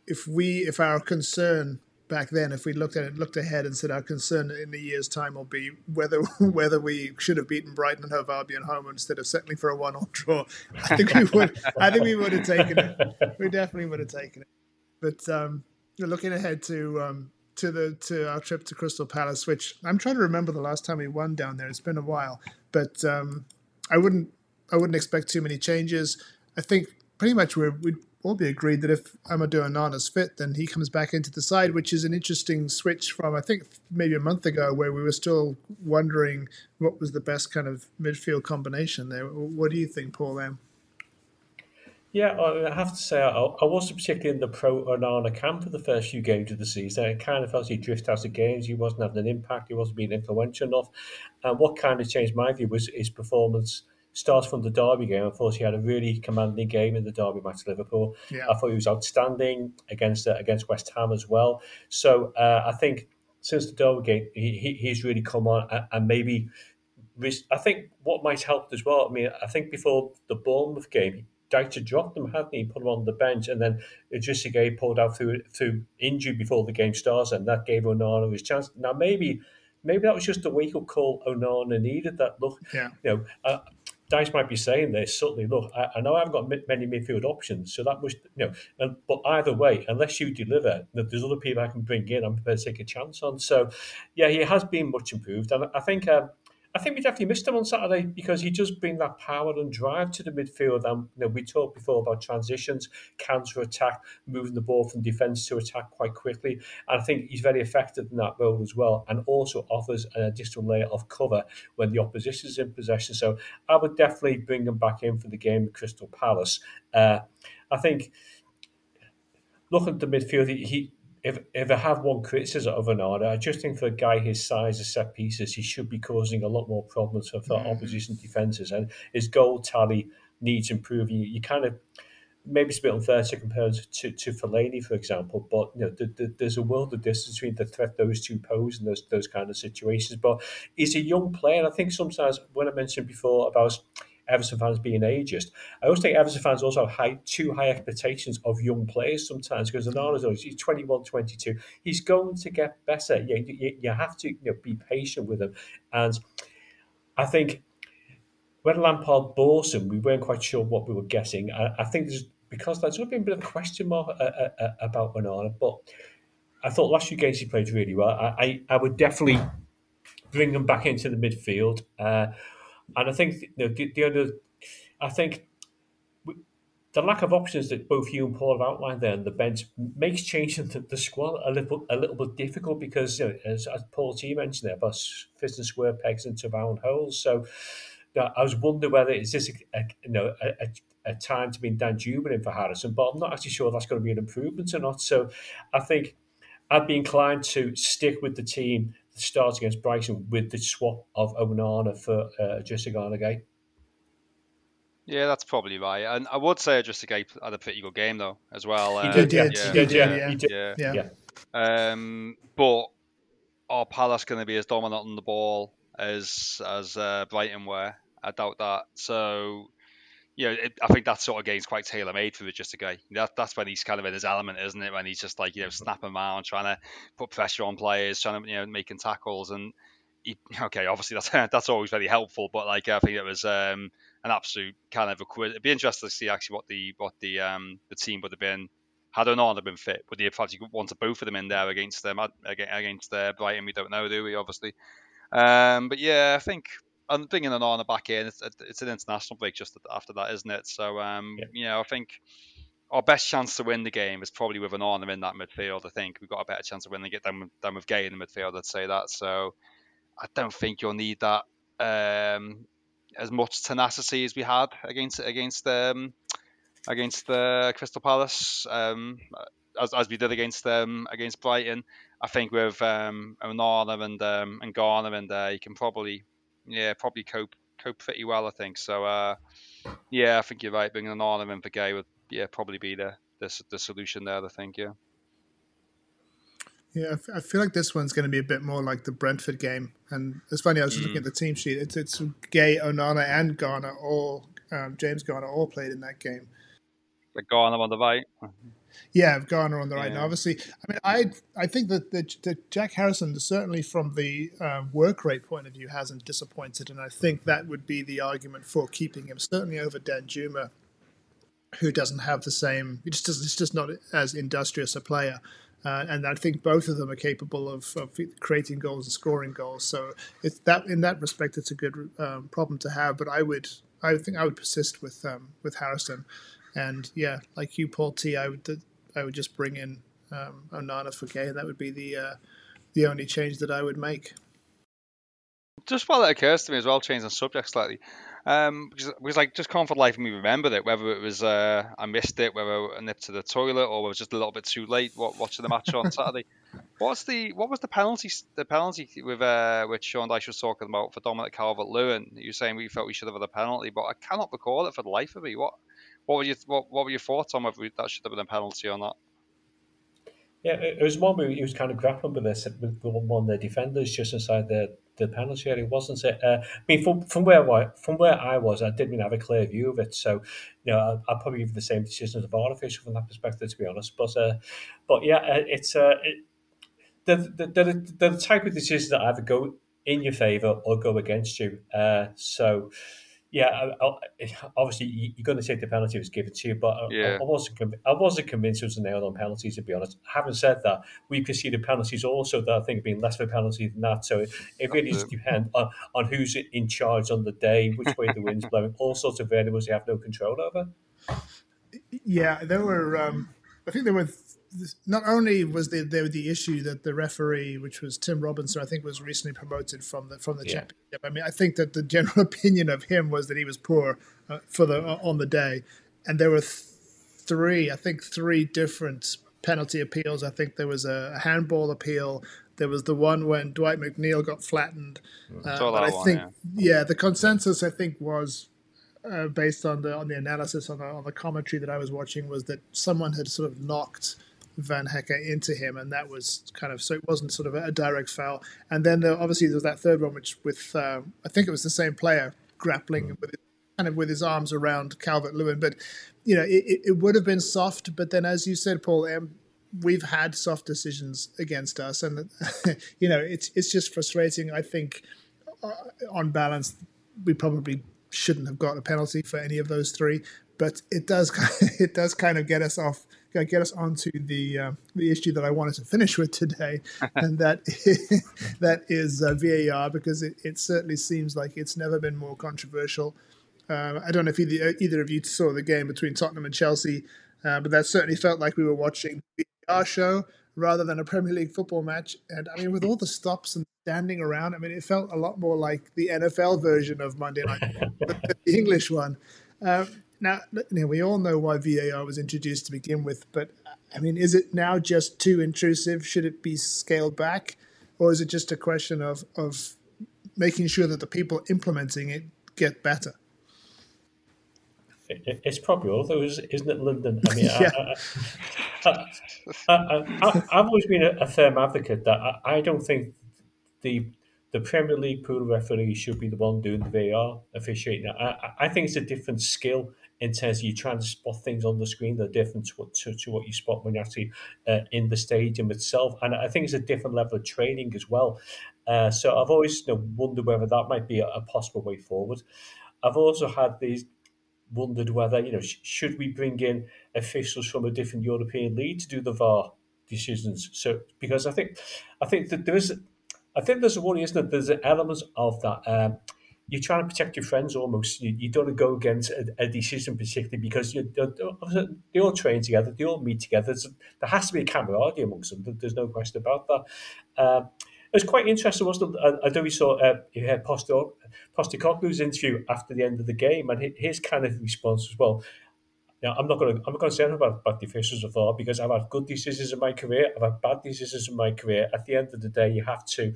if we if our concern back then, if we looked at it, looked ahead and said our concern in a year's time will be whether whether we should have beaten Brighton and Hove Albion home instead of settling for a one-all draw, I think we would. I think we would have taken it. We definitely would have taken it. But um, looking ahead to um, to the to our trip to Crystal Palace, which I'm trying to remember the last time we won down there. It's been a while, but um, I wouldn't I wouldn't expect too many changes. I think pretty much we're, we'd all be agreed that if Amadou Onana's fit, then he comes back into the side, which is an interesting switch from I think maybe a month ago where we were still wondering what was the best kind of midfield combination there. What do you think, Paul M? Yeah, I have to say I, I wasn't particularly in the pro Onana camp for the first few games of the season. It kind of felt he drifted out of games. He wasn't having an impact. He wasn't being influential enough. And what kind of changed my view was his performance starts from the Derby game. I thought he had a really commanding game in the Derby match Liverpool. Yeah. I thought he was outstanding against uh, against West Ham as well. So uh, I think since the Derby game, he, he, he's really come on and, and maybe. I think what might help as well. I mean, I think before the Bournemouth game, Dyche dropped him, hadn't he? Put him on the bench, and then Idrissa Gueye pulled out through through injury before the game starts, and that gave Onana his chance. Now maybe maybe that was just a wake up call Onana needed. That look, yeah. you know, uh, Dyche might be saying this subtly. Look, I, I, know I haven't got many midfield options, so that must you know. And, but either way, unless you deliver, there's other people I can bring in. I'm prepared to take a chance on. So, yeah, he has been much improved, and I think. Um, I think we definitely missed him on Saturday because he does bring that power and drive to the midfield. And you know, we talked before about transitions, counter attack, moving the ball from defence to attack quite quickly. And I think he's very effective in that role as well, and also offers an additional layer of cover when the opposition is in possession. So I would definitely bring him back in for the game Crystal Palace. Uh, I think looking at the midfield, he if if I have one criticism of Onana, I just think for a guy his size of set pieces, he should be causing a lot more problems for, for mm-hmm. opposition defences. And his goal tally needs improving. You, you kind of maybe it's a bit unfair to compare to, to Fellaini, for example, but you know, the, the, there's a world of distance between the threat those two pose in those those kind of situations. But he's a young player. I think sometimes when I mentioned before about Everton fans being ageist. I always think Everton fans also have high, too high expectations of young players sometimes because always he's 21, 22. He's going to get better. You, you, you have to you know, be patient with him. And I think when Lampard bought him, we weren't quite sure what we were getting. I, I think there's because there's been a bit of a question mark uh, uh, uh, about Onana, but I thought last few games he played really well. I, I, I would definitely bring him back into the midfield. Uh, and I think the, the other, I think the lack of options that both you and Paul have outlined there on the bench makes changing the, the squad a little a little bit difficult because you know, as, as Paul T mentioned there about fits and square pegs into round holes. So you know, I was wondering whether is this a, a you know a, a, a time to be Danjuma in for Harrison, but I'm not actually sure that's going to be an improvement or not. So I think I'd be inclined to stick with the team starts against Brighton with the swap of Onana for uh, Gueye. Yeah, that's probably right. And I would say Gueye had a pretty good game though as well. He uh, did, yeah. He did, yeah. He did, yeah. yeah. yeah. Um, but are Palace going to be as dominant on the ball as as uh, Brighton were? I doubt that. So you know, it, I think that sort of game's quite tailor made for just a guy. That, that's when he's kind of in his element, isn't it? When he's just like, you know, snapping around, trying to put pressure on players, trying to, you know, making tackles. And he, okay, obviously that's that's always very helpful, but like, I think it was um, an absolute kind of a quiz. It'd be interesting to see actually what the what the um, the team would have been had Onana been fit. Would he have actually wanted both of them in there against them against uh, Brighton? We don't know, do we? Obviously. Um, but yeah, I think and bringing Onana back in, it's, it's an international break just after that, isn't it? So, um, yeah. you know, I think our best chance to win the game is probably with Onana in that midfield. I think we've got a better chance of winning it than, than with Gueye in the midfield. I'd say that. So, I don't think you'll need that um, as much tenacity as we had against against um, against the Crystal Palace, um, as, as we did against them against Brighton. I think with um, Onana and um, and Garner in there, you can probably yeah, probably cope cope pretty well, I think. So uh, yeah, I think you're right. Bringing Onana in for Gueye would yeah probably be the, the the solution there. I think yeah. Yeah, I feel like this one's going to be a bit more like the Brentford game. And it's funny, I was mm. looking at the team sheet. It's it's Gueye, Onana, and Garner all um, James Garner all played in that game. The Garner on the right. Yeah, Garner on the right. Yeah. Now, obviously, I mean, I I think that, that, that Jack Harrison, certainly from the um, work rate point of view, hasn't disappointed, and I think that would be the argument for keeping him certainly over Danjuma, who doesn't have the same. He just doesn't. He's just not as industrious a player. Uh, and I think both of them are capable of, of, creating goals and scoring goals. So it's that in that respect, it's a good um, problem to have. But I would, I think, I would persist with um, with Harrison. And yeah, like you, Paul T, I would I would just bring in um, Onana for Gueye. That would be the uh, the only change that I would make. Just while that occurs to me as well, change the subject slightly, um, because, because like just can't for life of me remember it. Whether it was uh, I missed it, whether I nipped to the toilet, or was just a little bit too late watching the match on Saturday. What's the what was the penalty the penalty with uh, which Sean Dyche was talking about for Dominic Calvert Lewin? You were saying we felt we should have had a penalty, but I cannot recall it for the life of me. What what were you what, what were your thoughts on whether that should have been a penalty or not? Yeah, it was one where he was kind of grappling with this with one of the defenders just inside the, the penalty area, wasn't it? Uh, I mean, from from where I, from where I was, I didn't even have a clear view of it. So, you know, I'll, I'll probably give the same decision as a VAR official from that perspective, to be honest. But, uh, but yeah, uh, it's uh, it, the, the, the, the type of decisions that either go in your favour or go against you. Uh, so, yeah, I, I, obviously you're going to take the penalty was given to you, but yeah. I, I, wasn't I wasn't convinced it was a nail on penalties to be honest. Having said that, we conceded penalties also that I think have been less of a penalty than that. So it, it really just depends on, on who's in charge on the day, which way the wind's blowing, all sorts of variables you have no control over. Yeah, there were. Um, I think there were not only was there, there the issue that the referee, which was Tim Robinson, I think was recently promoted from the from the yeah. championship. I mean, I think that the general opinion of him was that he was poor uh, for the uh, on the day, and there were th- three, I think, three different penalty appeals. I think there was a handball appeal. There was the one when Dwight McNeil got flattened. Uh, but I one, think, yeah. yeah, the consensus I think was uh, based on the on the analysis on the on the commentary that I was watching, was that someone had sort of knocked Van Hecke into him, and that was kind of so it wasn't sort of a, direct foul. And then there, obviously there was that third one, which with uh, I think it was the same player grappling with kind of with his arms around Calvert Lewin, but you know it, it would have been soft. But then, as you said, Paul, um, we've had soft decisions against us, and you know it's it's just frustrating. I think uh, on balance, we probably shouldn't have got a penalty for any of those three, but it does it does kind of get us off get us onto the uh, the issue that I wanted to finish with today, and that that is uh, VAR because it, it certainly seems like it's never been more controversial. Uh, I don't know if either, either of you saw the game between Tottenham and Chelsea, uh, but that certainly felt like we were watching a VAR show rather than a Premier League football match. And I mean, with all the stops and standing around, I mean, it felt a lot more like the NFL version of Monday Night, the English one. Um, now, you know, we all know why VAR was introduced to begin with, but I mean, is it now just too intrusive? Should it be scaled back, or is it just a question of of making sure that the people implementing it get better? It's probably all those, isn't it, Lyndon? I mean, yeah. I, have always been a, a, firm advocate that I, I don't think the the Premier League pool referee should be the one doing the VAR officiating. I, I think it's a different skill in terms of you trying to spot things on the screen that are different to what, to, to what you spot when you're actually uh, in the stadium itself. And I think it's a different level of training as well. Uh, so I've always you know, wondered whether that might be a, a, possible way forward. I've also had these wondered whether you know sh- should we bring in officials from a different European league to do the VAR decisions. So because I think I think that there is I think there's a worry, isn't it? There's elements of that. Um, you're trying to protect your friends almost. You, you don't go against a, a decision particularly because you, they all train together, they all meet together. There's, there has to be a camaraderie amongst them. There's no question about that. Um, it was quite interesting, wasn't it? I, I know we saw uh, you had Postecoglou's interview after the end of the game, and his kind of response as well. Now, I'm not going to I'm not anything about bad decisions of all because I've had good decisions in my career, I've had bad decisions in my career. At the end of the day, you have to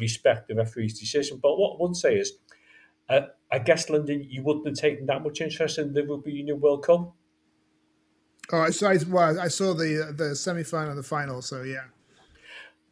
respect the referee's decision. But what I would say is, I guess, Lyndon, you wouldn't have taken that much interest in the Rugby Union World Cup. Oh, I saw. Well, I saw the the semi final and the final. So yeah.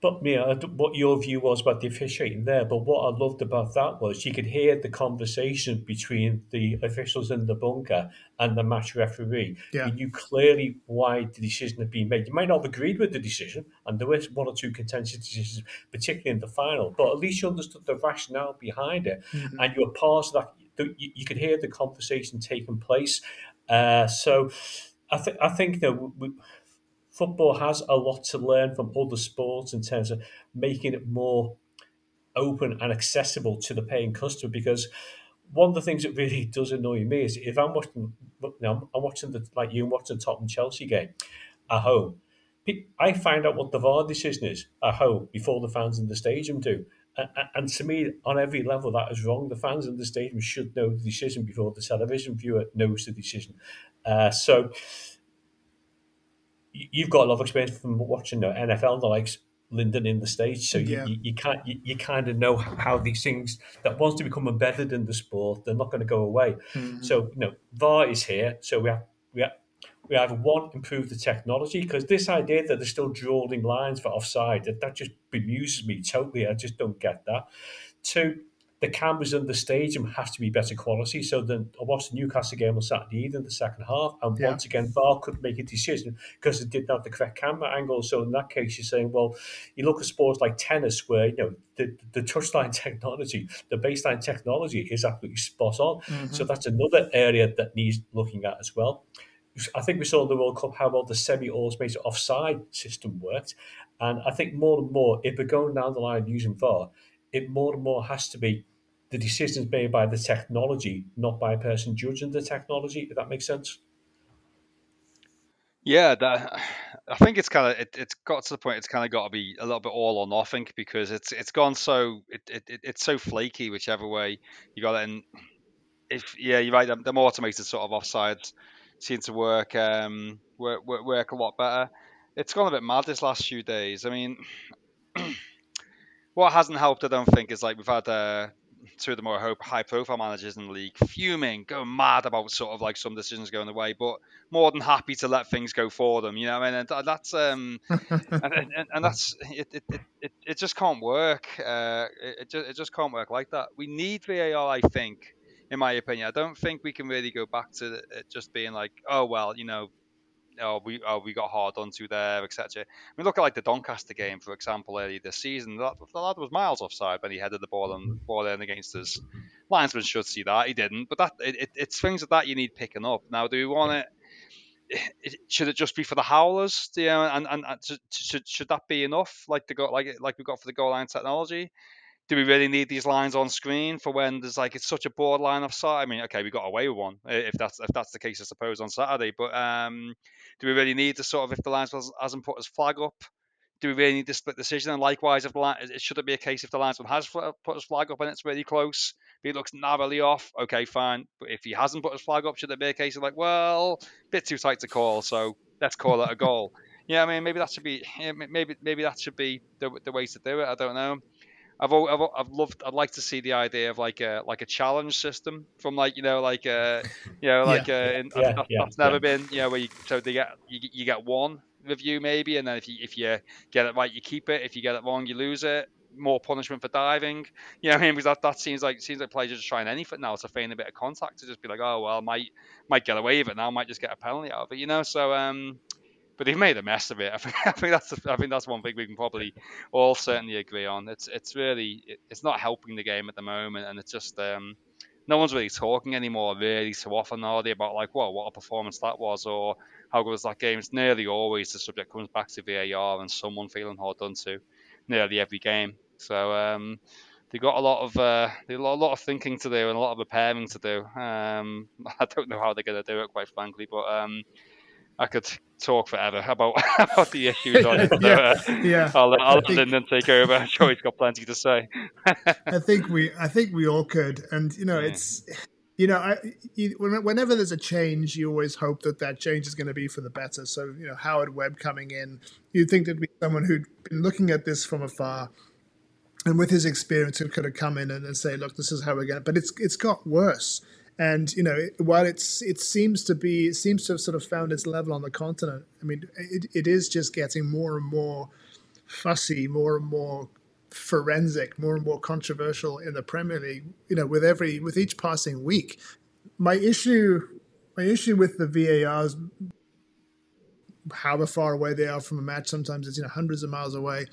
But Mia, what your view was about the officiating there, but what I loved about that was you could hear the conversation between the officials in the bunker and the match referee. Yeah. You knew clearly why the decision had been made. You might not have agreed with the decision, and there was one or two contentious decisions, particularly in the final, but at least you understood the rationale behind it, mm-hmm. and you were part of that. You, you could hear the conversation taking place. Uh, so I, th- I think that we, football has a lot to learn from other sports in terms of making it more open and accessible to the paying customer because one of the things that really does annoy me is if I'm watching, you know, I'm watching the like you, watching the Tottenham Chelsea game at home. I find out what the VAR decision is at home before the fans in the stadium do. And, and to me, on every level, that is wrong. The fans in the stadium should know the decision before the television viewer knows the decision. Uh, so, you've got a lot of experience from watching the NFL, the likes Lyndon in the States, so you, yeah. you, you, can't you, you, kind of know how these things that wants to become embedded in the sport, they're not going to go away. Mm-hmm. So you know, VAR is here, so we have we have we have one improve the technology because this idea that they're still drawing lines for offside that that just bemuses me totally. I just don't get that. Two, the cameras in the stadium have to be better quality. So then I watched the Newcastle game on Saturday evening, the second half, and yeah. once again, VAR couldn't make a decision because it didn't have the correct camera angle. So in that case, you're saying, well, you look at sports like tennis, where you know the, the touchline technology, the baseline technology is absolutely spot on. Mm-hmm. So that's another area that needs looking at as well. I think we saw in the World Cup how well the semi-automated offside system worked, and I think more and more, if we're going down the line using VAR, it more and more has to be the decisions made by the technology, not by a person judging the technology. If that makes sense. Yeah, that, I think it's kind of it, it's got to the point. It's kind of got to be a little bit all or nothing because it's it's gone so it, it it's so flaky whichever way you got it. And if yeah, you're right. The, the more automated sort of offsides seem to work um work, work work a lot better. It's gone a bit mad this last few days. I mean, what hasn't helped, I don't think, is like we've had uh, two of the more high profile managers in the league fuming, going mad about sort of like some decisions going the way, but more than happy to let things go for them. You know, I mean, and that's um, and, and, and, that's it, it, it, it just can't work. Uh, it, just, it just can't work like that. We need VAR, I think, in my opinion. I don't think we can really go back to it just being like, oh well, you know, oh we oh we got hard onto there, etc. I mean, look at like the Doncaster game, for example, early this season. That, the lad was miles offside when he headed the ball and mm. ball in against us. Linesman should see that he didn't, but that it, it's things like that you need picking up. Now, do we want it? It, should it just be for the howlers? You know, and, and, and should, should that be enough? Like the go, like like we got for the goal line technology? Do we really need these lines on screen for when there's like it's such a borderline offside? I mean, okay, we got away with one if that's if that's the case, I suppose on Saturday. But um, do we really need to sort of if the linesman hasn't put his flag up? Do we really need to split decision? And likewise, if the line, it should it be a case if the linesman has put his flag up and it's really close, if he looks narrowly off, okay, fine. But if he hasn't put his flag up, should it be a case of like, well, bit too tight to call, so let's call it a goal? yeah, I mean, maybe that should be maybe maybe that should be the, the way to do it. I don't know. I've, I've I've loved I'd like to see the idea of like a like a challenge system from like you know like uh you know like yeah. uh in, yeah, that's, yeah, that's never been you know where you so they get you, you get one review maybe and then if you if you get it right you keep it if you get it wrong you lose it more punishment for diving. You know, I mean, because that, that seems like seems like players are just trying anything now to feign a bit of contact to just be like, oh well, might might get away with it now, might just get a penalty out of it, you know. So um, but they've made a mess of it. I think, I think that's I think that's one thing we can probably all certainly agree on. It's it's really it's not helping the game at the moment, and it's just um, no one's really talking anymore really so often are they about like well what a performance that was or how good was that game. It's nearly always the subject comes back to VAR and someone feeling hard done to nearly every game. So um, they've got a lot of uh, a lot of thinking to do and a lot of preparing to do. Um, I don't know how they're going to do it, quite frankly, but um, I could talk forever about about the issues on it. So, yeah, uh, yeah. I'll, I'll let Lyndon take over. I'm sure he's got plenty to say. I think we, I think we all could, and you know, yeah. it's, you know, I, you, whenever there's a change, you always hope that that change is going to be for the better. So, you know, Howard Webb coming in, you'd think there'd be someone who'd been looking at this from afar, and with his experience, who could have come in and, and say, "Look, this is how we're going." to But it's it's got worse and you know, while it's it seems to be it seems to have sort of found its level on the continent. I mean, it, it is just getting more and more fussy, more and more forensic, more and more controversial in the Premier League. You know, with every with each passing week. My issue, my issue with the VARs, however far away they are from a match, sometimes it's you know hundreds of miles away.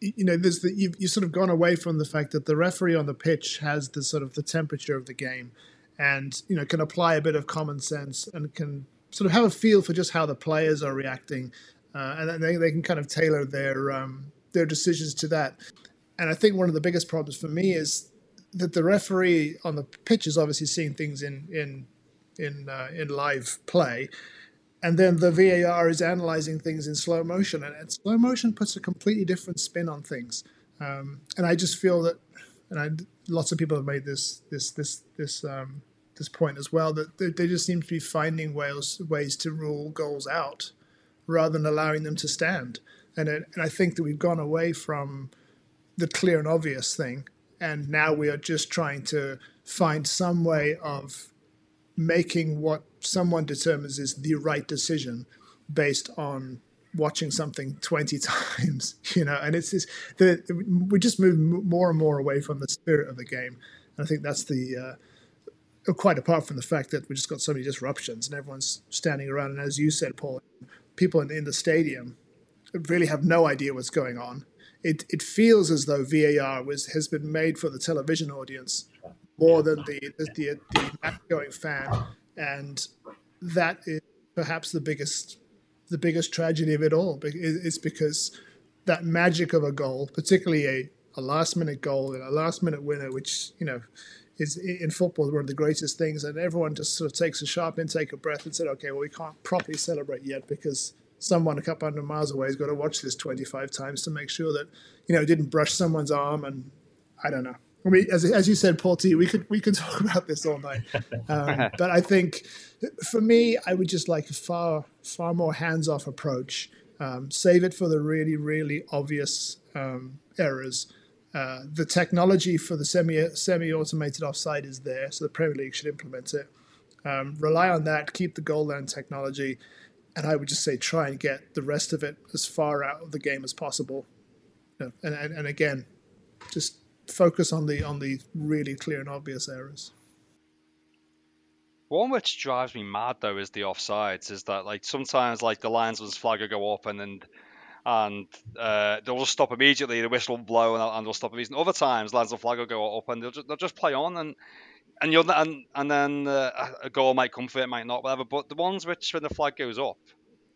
You know, there's the you've, you've sort of gone away from the fact that the referee on the pitch has the sort of the temperature of the game and you know can apply a bit of common sense and can sort of have a feel for just how the players are reacting, uh, and they, they can kind of tailor their um, their decisions to that. And I think one of the biggest problems for me is that the referee on the pitch is obviously seeing things in in in uh, in live play, and then the VAR is analyzing things in slow motion, and, and slow motion puts a completely different spin on things. Um, and I just feel that, and I, lots of people have made this this this this um, this point as well that they, just seem to be finding ways ways to rule goals out rather than allowing them to stand. And it, and I think that we've gone away from the clear and obvious thing, and now we are just trying to find some way of making what someone determines is the right decision based on watching something 20 times you know and it's, it's the, we just move more and more away from the spirit of the game and i think that's the uh, quite apart from the fact that we just got so many disruptions and everyone's standing around. And as you said, Paul, people in, in the stadium really have no idea what's going on. It, it feels as though VAR was has been made for the television audience more than the the, the, the going fan, and that is perhaps the biggest the biggest tragedy of it all. It's because that magic of a goal, particularly a, a last minute goal and a last minute winner, which you know is in football one of the greatest things, and everyone just sort of takes a sharp intake of breath and said, "Okay, well, we can't properly celebrate yet because someone a couple hundred miles away has got to watch this 25 times to make sure that you know it didn't brush someone's arm." And I don't know. I mean, as, as you said, Paul T, we could we could talk about this all night, um, but I think for me, I would just like a far far more hands off approach. Um, save it for the really really obvious um, errors Uh, the technology for the semi semi automated offside is there, so the Premier League should implement it. Um, rely on that, keep the goal line technology, and I would just say try and get the rest of it as far out of the game as possible. And, and and again, just focus on the on the really clear and obvious errors. One which drives me mad though is the offsides. Is that like sometimes like the linesman's flag will go up and then and uh, they'll just stop immediately. The whistle will blow and, and they'll stop immediately. Other times, linesman's flag will go up and they'll just, they'll just play on and and you'll and and then uh, a goal might come for it, might not, whatever. But the ones which when the flag goes up,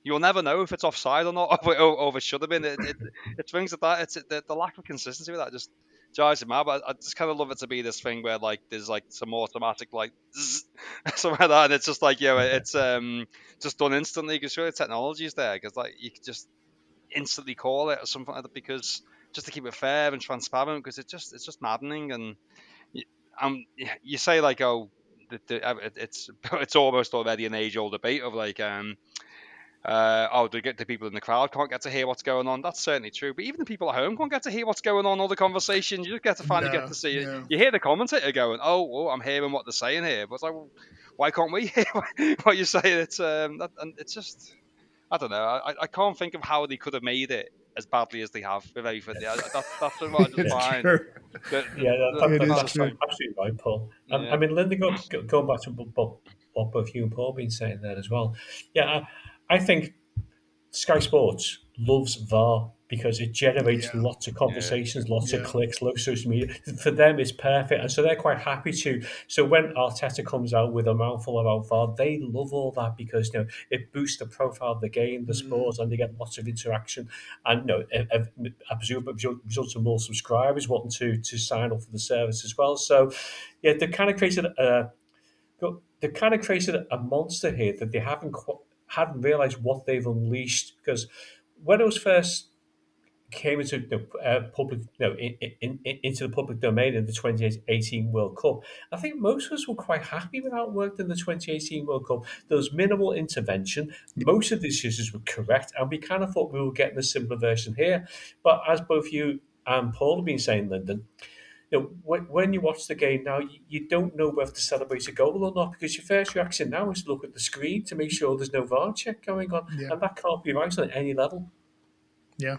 you'll never know if it's offside or not, or, if it should have been. It, it, it things like that. It's the, the lack of consistency with that just drives me out. But I just kind of love it to be this thing where like there's like some automatic like zzz, something like that, and it's just like yeah, it's um just done instantly because surely the technology is there because like you just instantly call it or something like that because just to keep it fair and transparent because it just it's just maddening and um you say like oh the, the, it's it's almost already an age old debate of like um uh, oh, the, the people in the crowd can't get to hear what's going on. That's certainly true. But even the people at home can't get to hear what's going on, all the conversation. You just get to finally no, get to see it. You hear the commentator going, oh, oh, I'm hearing what they're saying here. But it's like, well, why can't we hear what you're saying? It's, um, that, and it's just, I don't know. I, I can't think of how they could have made it as badly as they have with everything. Yeah, that, that's what I just find. yeah, that, that, that's absolutely right, Paul. Um, yeah. I mean, Lyndon, going, going back to what both you and Paul been saying there as well. Yeah, I think Sky Sports loves VAR because it generates yeah. lots of conversations, yeah. lots yeah. of clicks, lots of social media. For them, it's perfect. And so they're quite happy to. So when Arteta comes out with a mouthful about VAR, they love all that because you know it boosts the profile of the game, the mm. sport, and they get lots of interaction. And you know, I presume it results in more subscribers wanting to, to sign up for the service as well. So, yeah, they kind of created a. They kind of created a monster here that they haven't quite hadn't realised what they've unleashed because when it was first came into the uh, public, know, in, in, in, into the public domain in the 2018 World Cup, I think most of us were quite happy with how it worked in the 2018 World Cup. There was minimal intervention. Most of the decisions were correct, and we kind of thought we were getting a similar version here. But as both you and Paul have been saying, Lyndon, you know, when, when you watch the game now, you, you don't know whether to celebrate a goal or not because your first reaction now is to look at the screen to make sure there's no VAR check going on, yeah. and that can't be right on any level. Yeah.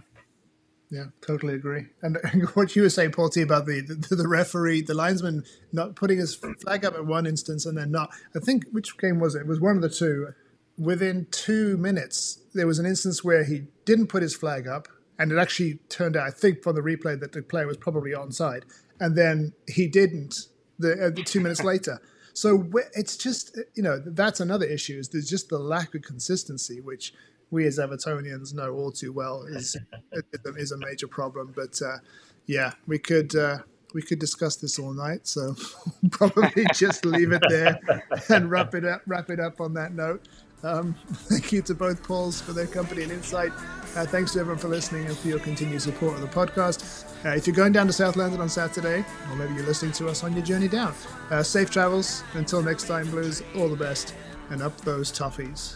Yeah, totally agree. And what you were saying, T, about the, the, the referee, the linesman not putting his flag up at one instance and then not. I think which game was it? It was one of the two. Within two minutes, there was an instance where he didn't put his flag up, and it actually turned out, I think, from the replay, that the player was probably onside and then he didn't the, uh, the two minutes later. So it's just you know that's another issue is there's just the lack of consistency, which we as Evertonians know all too well is is a major problem. But uh, yeah, we could uh, we could discuss this all night. So probably just leave it there and wrap it up wrap it up on that note. Um, thank you to both Pauls for their company and insight. Uh, thanks to everyone for listening and for your continued support of the podcast. Uh, if you're going down to South London on Saturday, or maybe you're listening to us on your journey down, uh, safe travels. Until next time, Blues, all the best, and up those toffees.